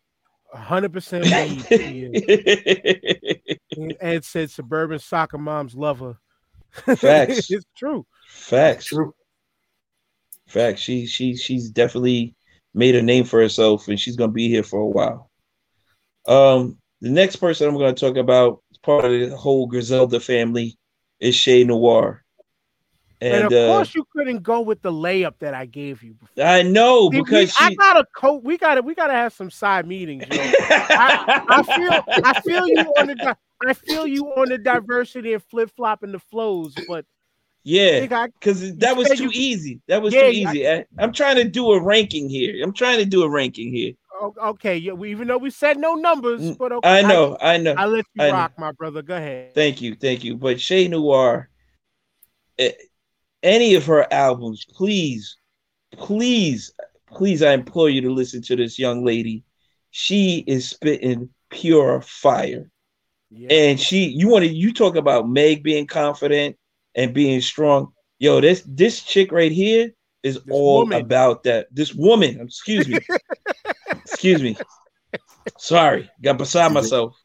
hundred percent weed. she is. And Ed said suburban soccer moms love her. Facts. it's true. Facts. True. Facts. She she she's definitely made a name for herself, and she's gonna be here for a while. Um, the next person I'm gonna talk about, is part of the whole Griselda family, is Che Noir. And, And, of uh, course, you couldn't go with the layup that I gave you. Before. I know See, we- because I got a coat. We got to We got to have some side meetings. I, I feel. I feel you on the. I feel you on the diversity and flip flopping the flows, but yeah, because that was too you- easy. That was Yeah, too easy. I, I'm trying to do a ranking here. I'm trying to do a ranking here. okay. Yeah, we, even though we said no numbers, Mm, but okay, I know, I know. I, let you I know. rock, my brother. Go ahead. Thank you, thank you. But Che Noir, eh, any of her albums, please, please, please, I implore you to listen to this young lady. She is spitting pure fire. Yeah. And she, you want to, you talk about Meg being confident and being strong. Yo, this this chick right here is all woman. about that. This woman, excuse me, excuse me. Sorry, got beside myself.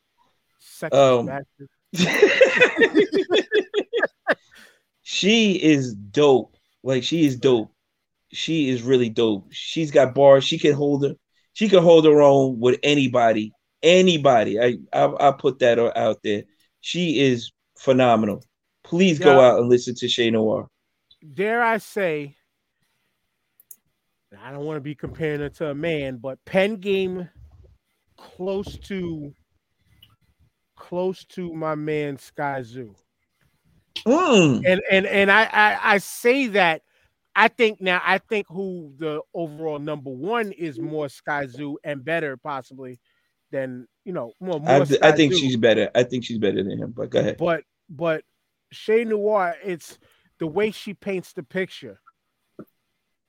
Sexy um. she is dope. Like she is dope. She is really dope. She's got bars. She can hold her. She can hold her own with anybody. Anybody. I I, I put that out there. She is phenomenal. Please go out and listen to Che Noir. dare I say, I don't want to be comparing her to a man, but pen game close to close to my man Skyzoo. Mm. And and and I, I I say that I think now I think who the overall number one is more Skyzoo and better possibly than you know more, more I, I think Zoo. she's better. I think she's better than him. But go ahead. but but Che Noir, it's the way she paints the picture.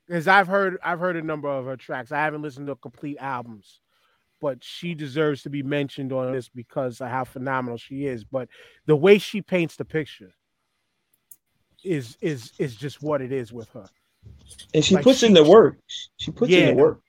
Because I've heard I've heard a number of her tracks. I haven't listened to complete albums, but she deserves to be mentioned on this because of how phenomenal she is. But the way she paints the picture is is is just what it is with her. And she like puts in the work. She puts in the work.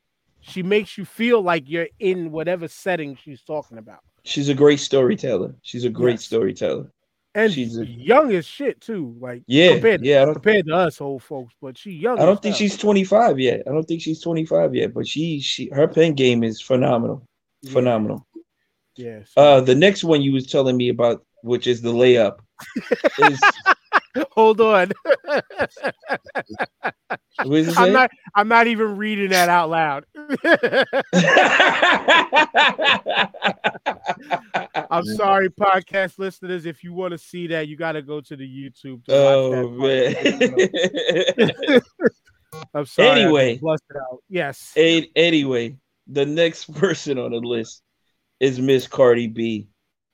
She makes you feel like you're in whatever setting she's talking about. She's a great storyteller. She's a great Yes. storyteller. and She's a- young as shit too. Like Yeah, compared, yeah. Compared to us old folks, but she young. I don't think she's 25 yet. I don't think she's 25 yet, but she she her pen game is phenomenal. Yeah, Phenomenal. Yeah. Uh the next one you was telling me about, which is the layup. is Hold on. what is it I'm not. I'm not even reading that out loud. I'm sorry, podcast listeners. If you want to see that, you got to go to the YouTube. To oh man. I'm sorry. Anyway. Yes. Anyway, the next person on the list is Miss Cardi B.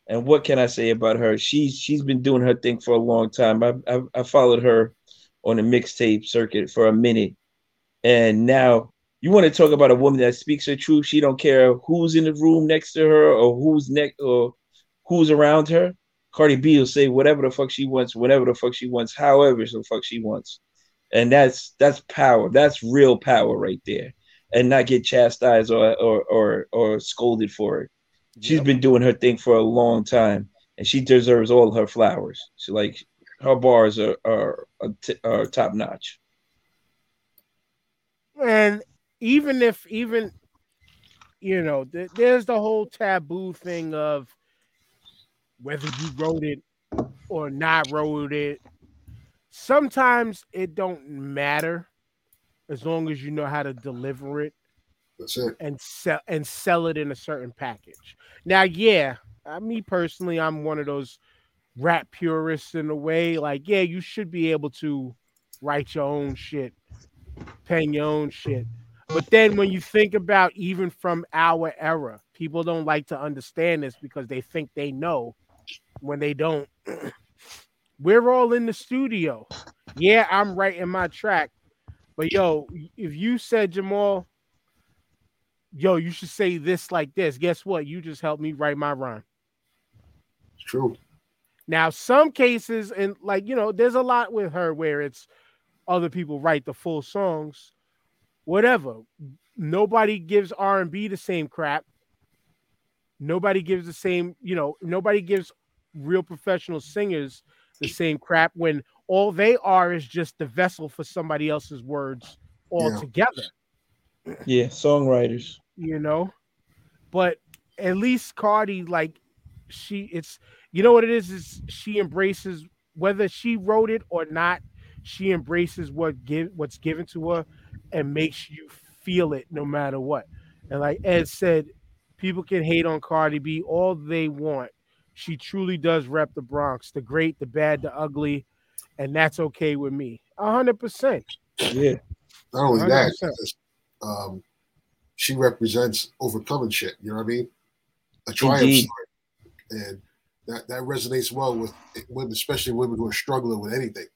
And what can I say about her? She's she's been doing her thing for a long time. I I, I followed her on the mixtape circuit for a minute, and now you want to talk about a woman that speaks her truth. She don't care who's in the room next to her or who's next or who's around her. Cardi B will say whatever the fuck she wants, whatever the fuck she wants, however the fuck she wants, and that's that's power. That's real power right there, and not get chastised or or or, or scolded for it. She's Yep. been doing her thing for a long time, and she deserves all her flowers. She like her bars are are are, t- are top notch. and even if even you know th- there's the whole taboo thing of whether you wrote it or not wrote it sometimes it don't matter as long as you know how to deliver it That's it. and sell and sell it in a certain package. Now yeah uh, me personally i'm one of those rap purists in a way. Like yeah you should be able to write your own shit pen your own shit. But then when you think about even from our era people don't like to understand this because they think they know. When they don't we're all in the studio. Yeah i'm writing my track. But yo if you said jamal yo, you should say this like this. Guess what? You just helped me write my rhyme. It's true. Now, some cases, and like you know, there's a lot with her where it's other people write the full songs, whatever. Nobody gives R and B the same crap. Nobody gives the same, you know, nobody gives real professional singers the same crap when all they are is just the vessel for somebody else's words altogether. Yeah, songwriters. you know. But at least Cardi, like, she, it's, you know what it is, is she embraces whether she wrote it or not. She embraces what give what's given to her, and makes you feel it no matter what. And like Ed said, people can hate on Cardi B all they want. She truly does rep the Bronx, the great, the bad, the ugly, and that's okay with me. A hundred percent. Yeah, Not only that, 100%. it's, um, she represents overcoming shit. You know what I mean? A triumph Indeed. story, and that that resonates well with women, especially women who are struggling with anything.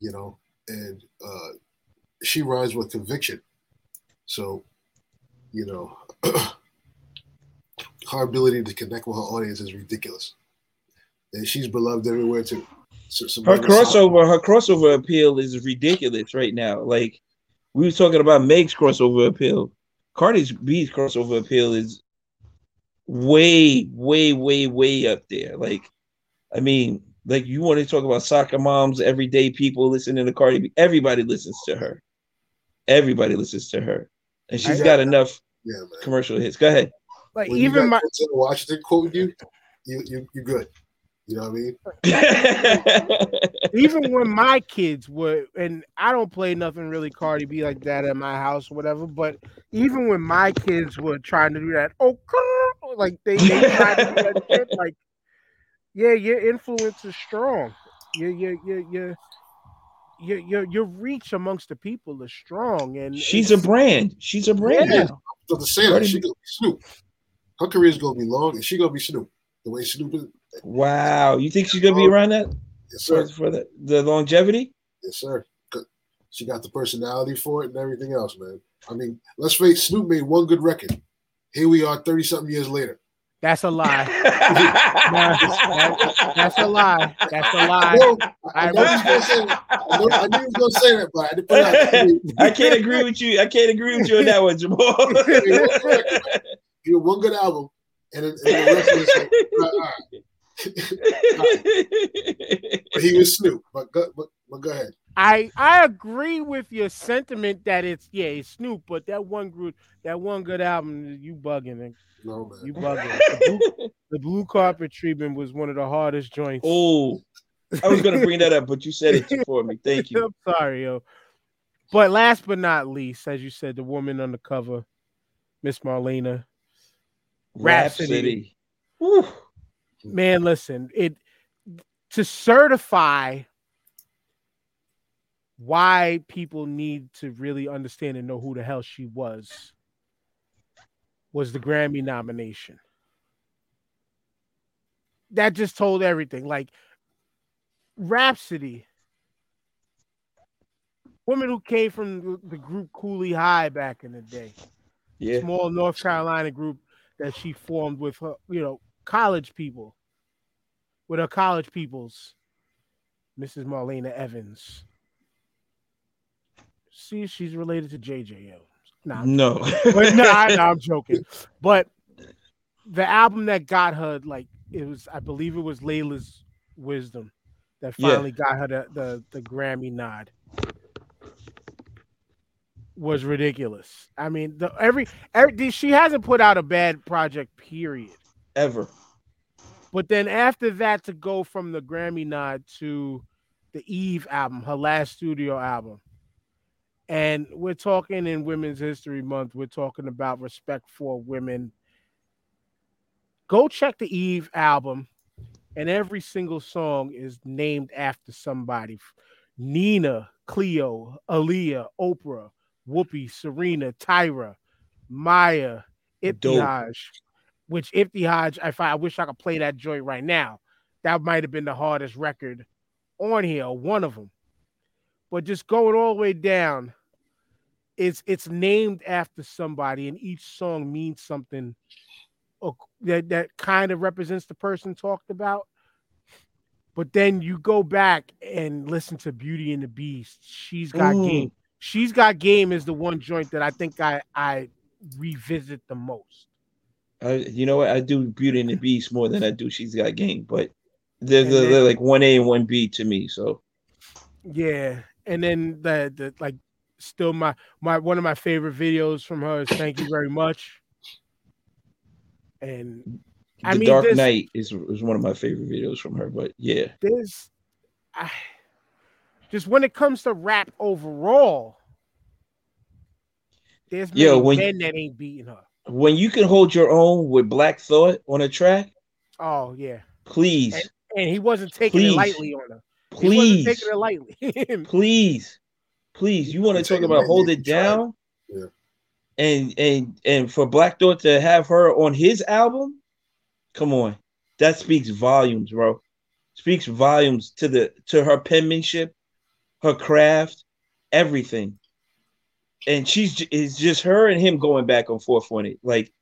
You know, and uh, she rides with conviction. So, you know, her ability to connect with her audience is ridiculous, and she's beloved everywhere too. So, her crossover, her crossover appeal is ridiculous right now. Like we were talking about Meg's crossover appeal. Cardi's B's crossover appeal is way, way, way, way up there. Like, I mean, like you want to talk about soccer moms, everyday people listening to Cardi B. Everybody listens to her. Everybody listens to her, and she's got enough Yeah, commercial hits. Go ahead. Like When you even got my Washington quote you, you you you good. You know what I mean? even when my kids were, and I don't play nothing really Cardi B like that at my house or whatever, but even when my kids were trying to do that, oh, girl," like they, they tried to do that shit, like, yeah, your influence is strong. Your your your your your your, your reach amongst the people is strong, and she's a brand. She's a brand. Yeah. So to say that Cardi she gonna be Snoop. Her career's gonna be long, and she gonna be Snoop. The way Snoop is, Wow. You think she's gonna be around that yes sir, for the, the longevity? yes sir. 'Cause She got the personality for it and everything else, man. I mean, let's face, Snoop made one good record. Here we are, thirty something years later. that's a lie. That's a lie. That's a I lie. know, I, I know he was gonna say that. I, know, I knew he was gonna say that, but I didn't put it out. there. I can't agree with you. I can't agree with you on that one, Jamal. He had one good album, and and the rest of it's like, all right, all uh, right. Uh, But he was Snoop. But go, but, but go ahead. I I agree with your sentiment that it's yeah it's Snoop, but that one group that one good album you bugging and No man. you bugging. The blue, the blue carpet treatment was one of the hardest joints. oh, I was gonna bring that up, but you said it for me. Thank you. I'm sorry, yo. But last but not least, as you said, the woman on the cover, Miss Marlanna. Rapsody. Rapsody. Man, listen, it to certify why people need to really understand and know who the hell she was was the Grammy nomination. That just told everything. Like Rapsody, woman who came from the- the group Kooley High back in the day Yeah. small North Carolina group that she formed with her, you know, college people, with her college peoples, Mrs. Marlanna Evans. See, she's related to JJO. Nah, No. but no, I, no, I'm joking. But the album that got her, like, it was, I believe it was Laila's Wisdom that Yeah. finally got her the, the, the Grammy nod. Was ridiculous. I mean, the every, every she hasn't put out a bad project, period. Ever. But then after that, to go from the Grammy nod to the Eve album, her last studio album, and we're talking in Women's History Month, we're talking about respect for women. Go check the Eve album, and every single song is named after somebody Nina, Cleo, Aaliyah, Oprah, Whoopi, Serena, Tyra, Maya, Dope. Which Ibtihaj, if I, I wish I could play that joint right now, that might have been the hardest record on here, one of them. But just going all the way down, it's it's named after somebody, and each song means something that that kind of represents the person talked about. But then you go back and listen to Beauty and the Beast. She's got Ooh. game. She's got game is the one joint that I think I I revisit the most. I, you know what? I do Beauty and the Beast more than I do She's Got Game, but they're, they're, they're like one A and one B to me. So Yeah, and then the the like still my my one of my favorite videos from her is "Thank You Very Much," and The I mean, Dark Knight is is one of my favorite videos from her. But yeah, there's I, just when it comes to rap overall, there's many Yo, when- men that ain't beating her. When you can hold your own with Black Thought on a track, Oh yeah, please, and he wasn't taking Please. it lightly on her. He please, wasn't taking it lightly. please, please. You want to talk about hold it down? Yeah. And and and for Black Thought to have her on his album, come on, that speaks volumes, bro. Speaks volumes to the to her penmanship, her craft, everything. And she's it's just her and him going back and forth on it, like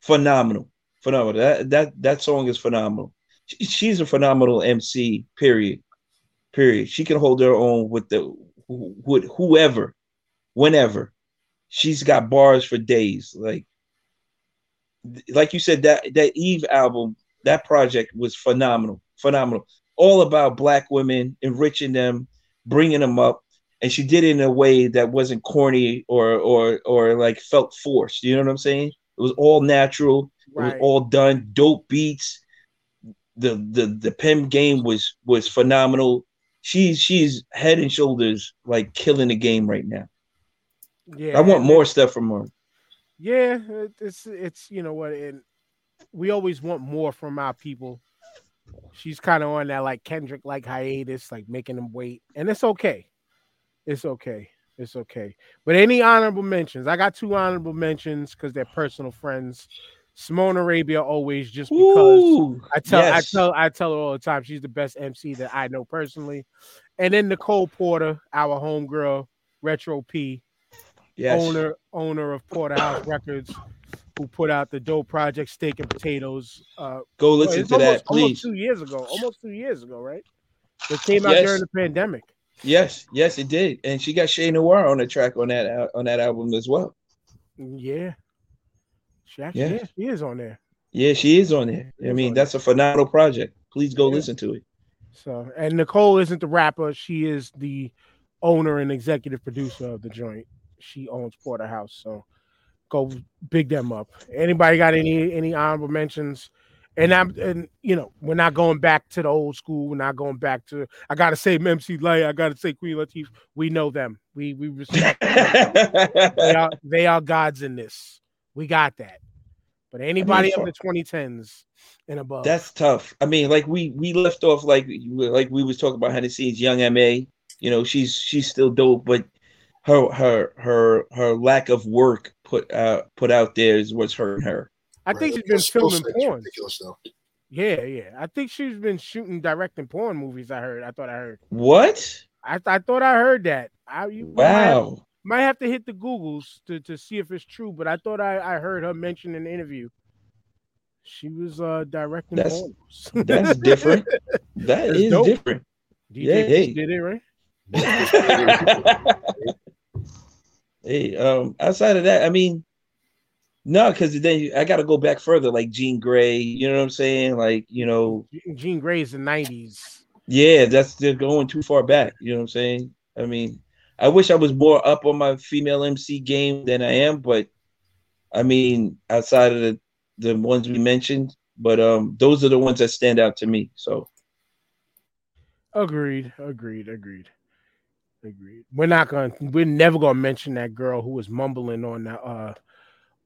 phenomenal, phenomenal. That that that song is phenomenal. She- she's a phenomenal MC. Period. Period. She can hold her own with the with whoever, whenever. She's got bars for days. Like like you said, that that Eve album, that project was phenomenal, phenomenal. All about black women, enriching them, bringing them up, and she did it in a way that wasn't corny or or or like felt forced. You know what I'm saying? It was all natural. It was all done. Dope beats. The the the pen game was was phenomenal. She's she's head and shoulders like killing the game right now. yeah, I want more stuff from her. Yeah, it's it's you know what, and we always want more from our people. She's kind of on that like Kendrick like hiatus, like making them wait, and it's okay. It's okay. It's okay. But any honorable mentions? I got two honorable mentions because they're personal friends. Simone Arabia always just because Ooh, I tell yes. I tell I tell her all the time she's the best MC that I know personally. And then Nicole Porter, our homegirl, Retro P yes. owner owner of Porterhouse Records, who put out the dope project Steak and Potatoes. Uh, Go listen to almost, that, almost two years ago, almost two years ago, right? It came out Yes. during the pandemic. Yes, yes, it did, and she got Che Noir on the track on that on that album as well. Yeah, she actually Yeah. yeah, she is on there. Yeah, she is on there. I mean, that's a phenomenal project. Please go Yeah. listen to it. So, and Nicole isn't the rapper; she is the owner and executive producer of the joint. She owns Porterhouse, so go big them up. Anybody got any any honorable mentions? And I'm and you know we're not going back to the old school. We're not going back to. I gotta say MC Lyte. I gotta say Queen Latifah. We know them. We we respect. them. they are they are gods in this. We got that. But anybody for- of the 2010s and above. That's tough. I mean, like we we left off like like we was talking about behind the scenes. Young M.A, you know, she's she's still dope, but her her her her lack of work put out put out there is what's hurting her. I think she's been That filming porn. Yeah, yeah. I think she's been shooting, directing porn movies. I heard. I thought I heard. What? I, I thought I heard that. I you might have- Wow. Might have to hit the Googles to, to see if it's true, but I thought I, I heard her mention in an interview. She was uh directing That's- porn. That's different. That That's is dope. different. DJ Yeah, hey. did it right. hey, um, outside of that, I mean, no, because then you- I got to go back further, like Jean Grae. You know what I'm saying? Like, you know, Jean- Jean Grae's the '90s. yeah, that's they're going too far back. You know what I'm saying? I mean, I wish I was more up on my female MC game than I am, but I mean, outside of the the ones we mentioned, but um, those are the ones that stand out to me. So Agreed. Agreed. Agreed. Agreed. We're not to We're never to mention that girl who was mumbling on the uh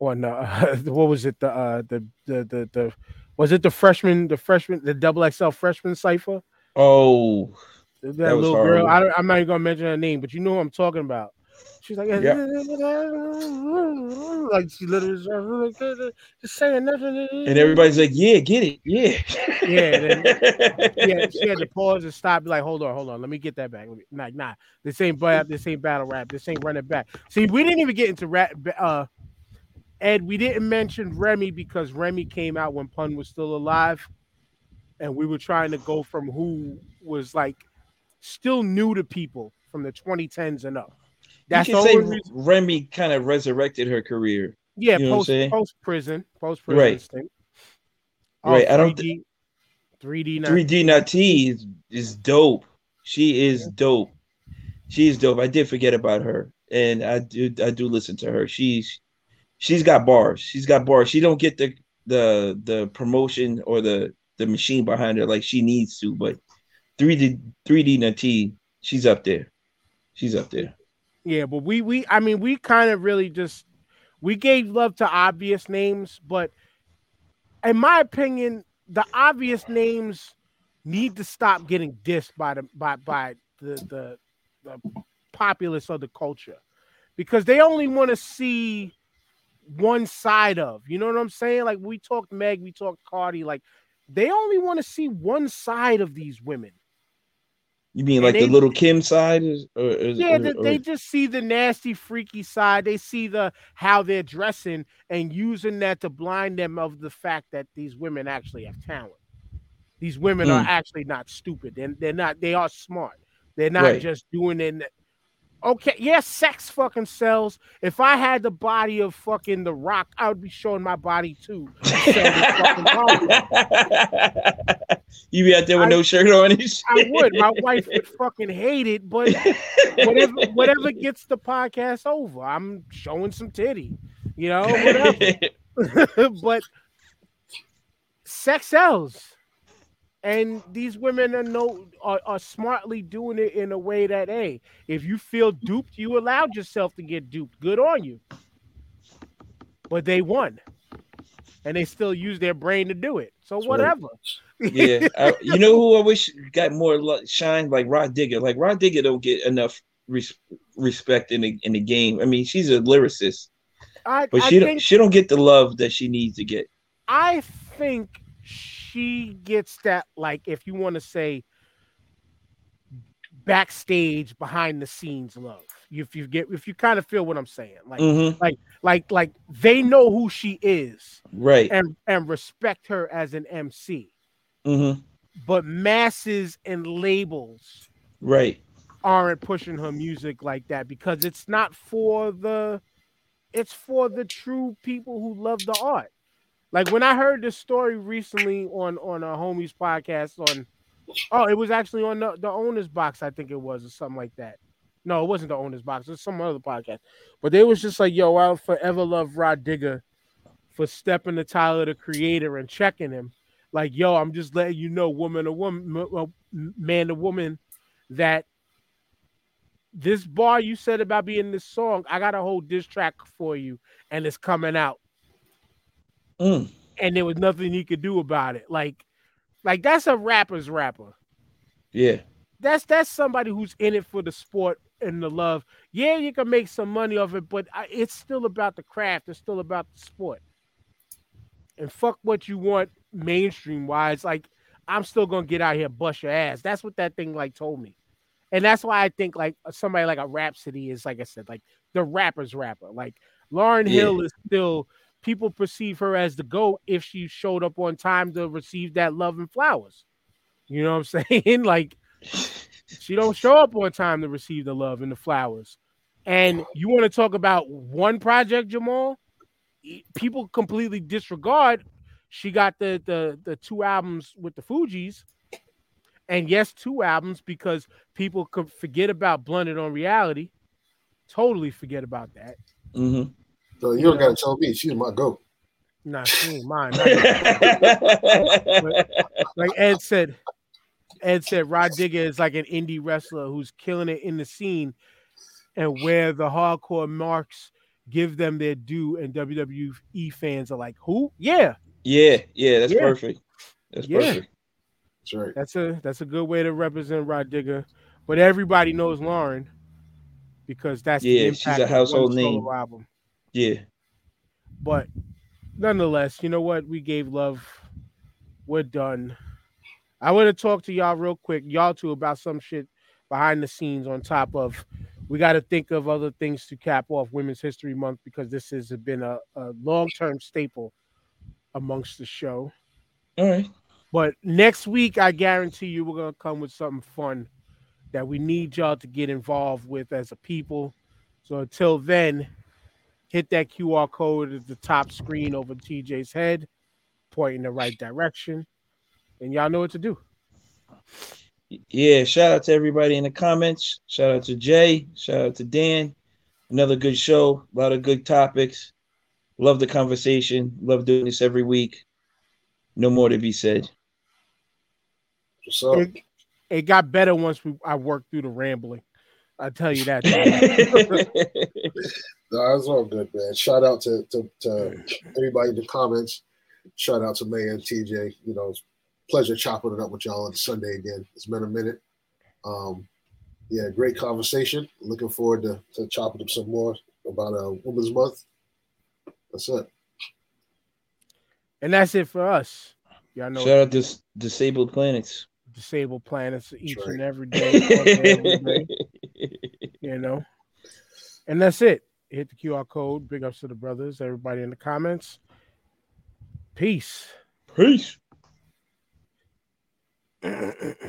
on uh, what was it the uh the the the the was it the freshman the freshman the double XL freshman cipher oh, that, That little girl. I don't, I'm not even gonna mention her name, but you know who I'm talking about. She's like, like she literally just saying nothing. and everybody's like, yeah, get it, yeah, Yeah, then- yeah, she had to pause and stop. Be like, hold on, hold on, let me get that back. Me- Nah, nah, this ain't ba- this ain't battle rap. This ain't running back. See, we didn't even get into rap. Uh, Ed, we didn't mention Remy because Remy came out when Pun was still alive, and we were trying to go from who was like still new to people from the 2010s and up. That's you can say reason. Remy kind of resurrected her career. Yeah, you know post post prison, post prison Right. stint. Right, I oh, don't 3D, 3D, now. 3D Na'Tee is, is dope. She is dope. She is dope. I did forget about her, and I do I do listen to her. She's she's got bars. She's got bars. She don't get the the the promotion or the the machine behind her like she needs to, but 3D 3D Na'Tee, she's up there. She's up there. Yeah, but we we I mean we kind of really just we gave love to obvious names, but in my opinion, the obvious names need to stop getting dissed by the by by the the, the populace of the culture because they only want to see one side of you know what I'm saying? Like we talked Meg, we talked Cardi, like they only want to see one side of these women. You mean like they- the Lil' Kim side? Is, or, is, Yeah, or- they, or- they just see the nasty, freaky side. They see the how they're dressing and using that to blind them of the fact that these women actually have talent. These women are Mm. actually not stupid, and they're not. They are smart. They're not Right. just doing it. Okay, yes, sex fucking sells. If I had the body of fucking The Rock, I would be showing my body too. to sell this fucking product. you be out there with I- no shirt on. I would. My wife would fucking hate it, but whatever whatever gets the podcast over. I'm showing some titty, you know, whatever. but sex sells. And these women are no are, are smartly doing it in a way that hey, if you feel duped, you allowed yourself to get duped. Good on you. But they won. And they still use their brain to do it. So right. whatever. yeah, I, you know who I wish got more shine like Rah Digga. Like Rah Digga don't get enough res- respect in the in the game. I mean, she's a lyricist, I, but I she think don't she don't get the love that she needs to get. I think she gets that, like, if you want to say backstage, behind the scenes love. If you get, if you kind of feel what I'm saying, like, Mhm. like, like they know who she is Right. and and respect her as an MC. hmm But masses and labels Right. aren't pushing her music like that because it's not for the, it's for the true people who love the art. Like when I heard this story recently on on a homie's podcast on, oh, it was actually on the, the owner's box, I think it was, or something like that. No, it wasn't the owner's box. It was some other podcast. But they was just like, yo, I'll forever love Rah Digga for stepping to Tyler the Creator and checking him. Like, yo, I'm just letting you know, woman to woman, man to woman, that this bar you said about being this song, I got a whole diss track for you, and it's coming out. Mm. And there was nothing he could do about it. Like, like that's a rapper's rapper. Yeah. That's that's somebody who's in it for the sport and the love. Yeah, you can make some money off it, but I- it's still about the craft. It's still about the sport. And fuck what you want mainstream wise. Like, I'm still gonna get out here bust your ass. That's what that thing like told me. And that's why I think like somebody like a Rapsody is like I said, like the rapper's rapper. Like Lauryn Yeah. Hill is still people perceive her as the GOAT if she showed up on time to receive that love and flowers. You know what I'm saying? like she don't show up on time to receive the love and the flowers. And you want to talk about one project, Jamal? People completely disregard. She got the the the two albums with the Fugees, and yes, two albums because people could forget about Blunted on Reality. Totally forget about that. hmm So you don't gotta tell me she's my goat. Nah, she ain't mine. Not like Ed said, Ed said Rah Digga is like an indie wrestler who's killing it in the scene, and where the hardcore marks give them their due, and WWE fans are like, "Who? Yeah, yeah, yeah, that's Yeah. perfect. That's Yeah. perfect. That's right. that's a that's a good way to represent Rah Digga." But everybody knows Lauryn because that's the Yeah, she's a household name. album. Yeah. But nonetheless, you know what? We gave love. We're done. I want to talk to y'all real quick, y'all two, about some shit behind the scenes on top of we got to think of other things to cap off Women's History Month because this has been a, a long term staple amongst the show. All right. But next week, I guarantee you, we're gonna come with something fun that we need y'all to get involved with as a people. So until then, hit that QR code at the top screen over TJ's head, point in the right direction, and y'all know what to do. Yeah, shout out to everybody in the comments. Shout out to Jay. Shout out to Dan. Another good show. A lot of good topics. Love the conversation. Love doing this every week. No more to be said. What's up? It, it got better once we I worked through the rambling. I tell you that. No, it's all good, man. Shout out to, to, to everybody in the comments. Shout out to May and TJ. You know, it's a pleasure chopping it up with y'all on Sunday again. It's been a minute. Um, yeah, great conversation. Looking forward to, to chopping up some more about uh, Women's Month. That's it. and that's it for us. Y'all know Shout out to Disabled Planets. disabled planets each right. and every day, every day. you know. And that's it. Hit the QR code. Big ups to the brothers, everybody in the comments. Peace. Peace.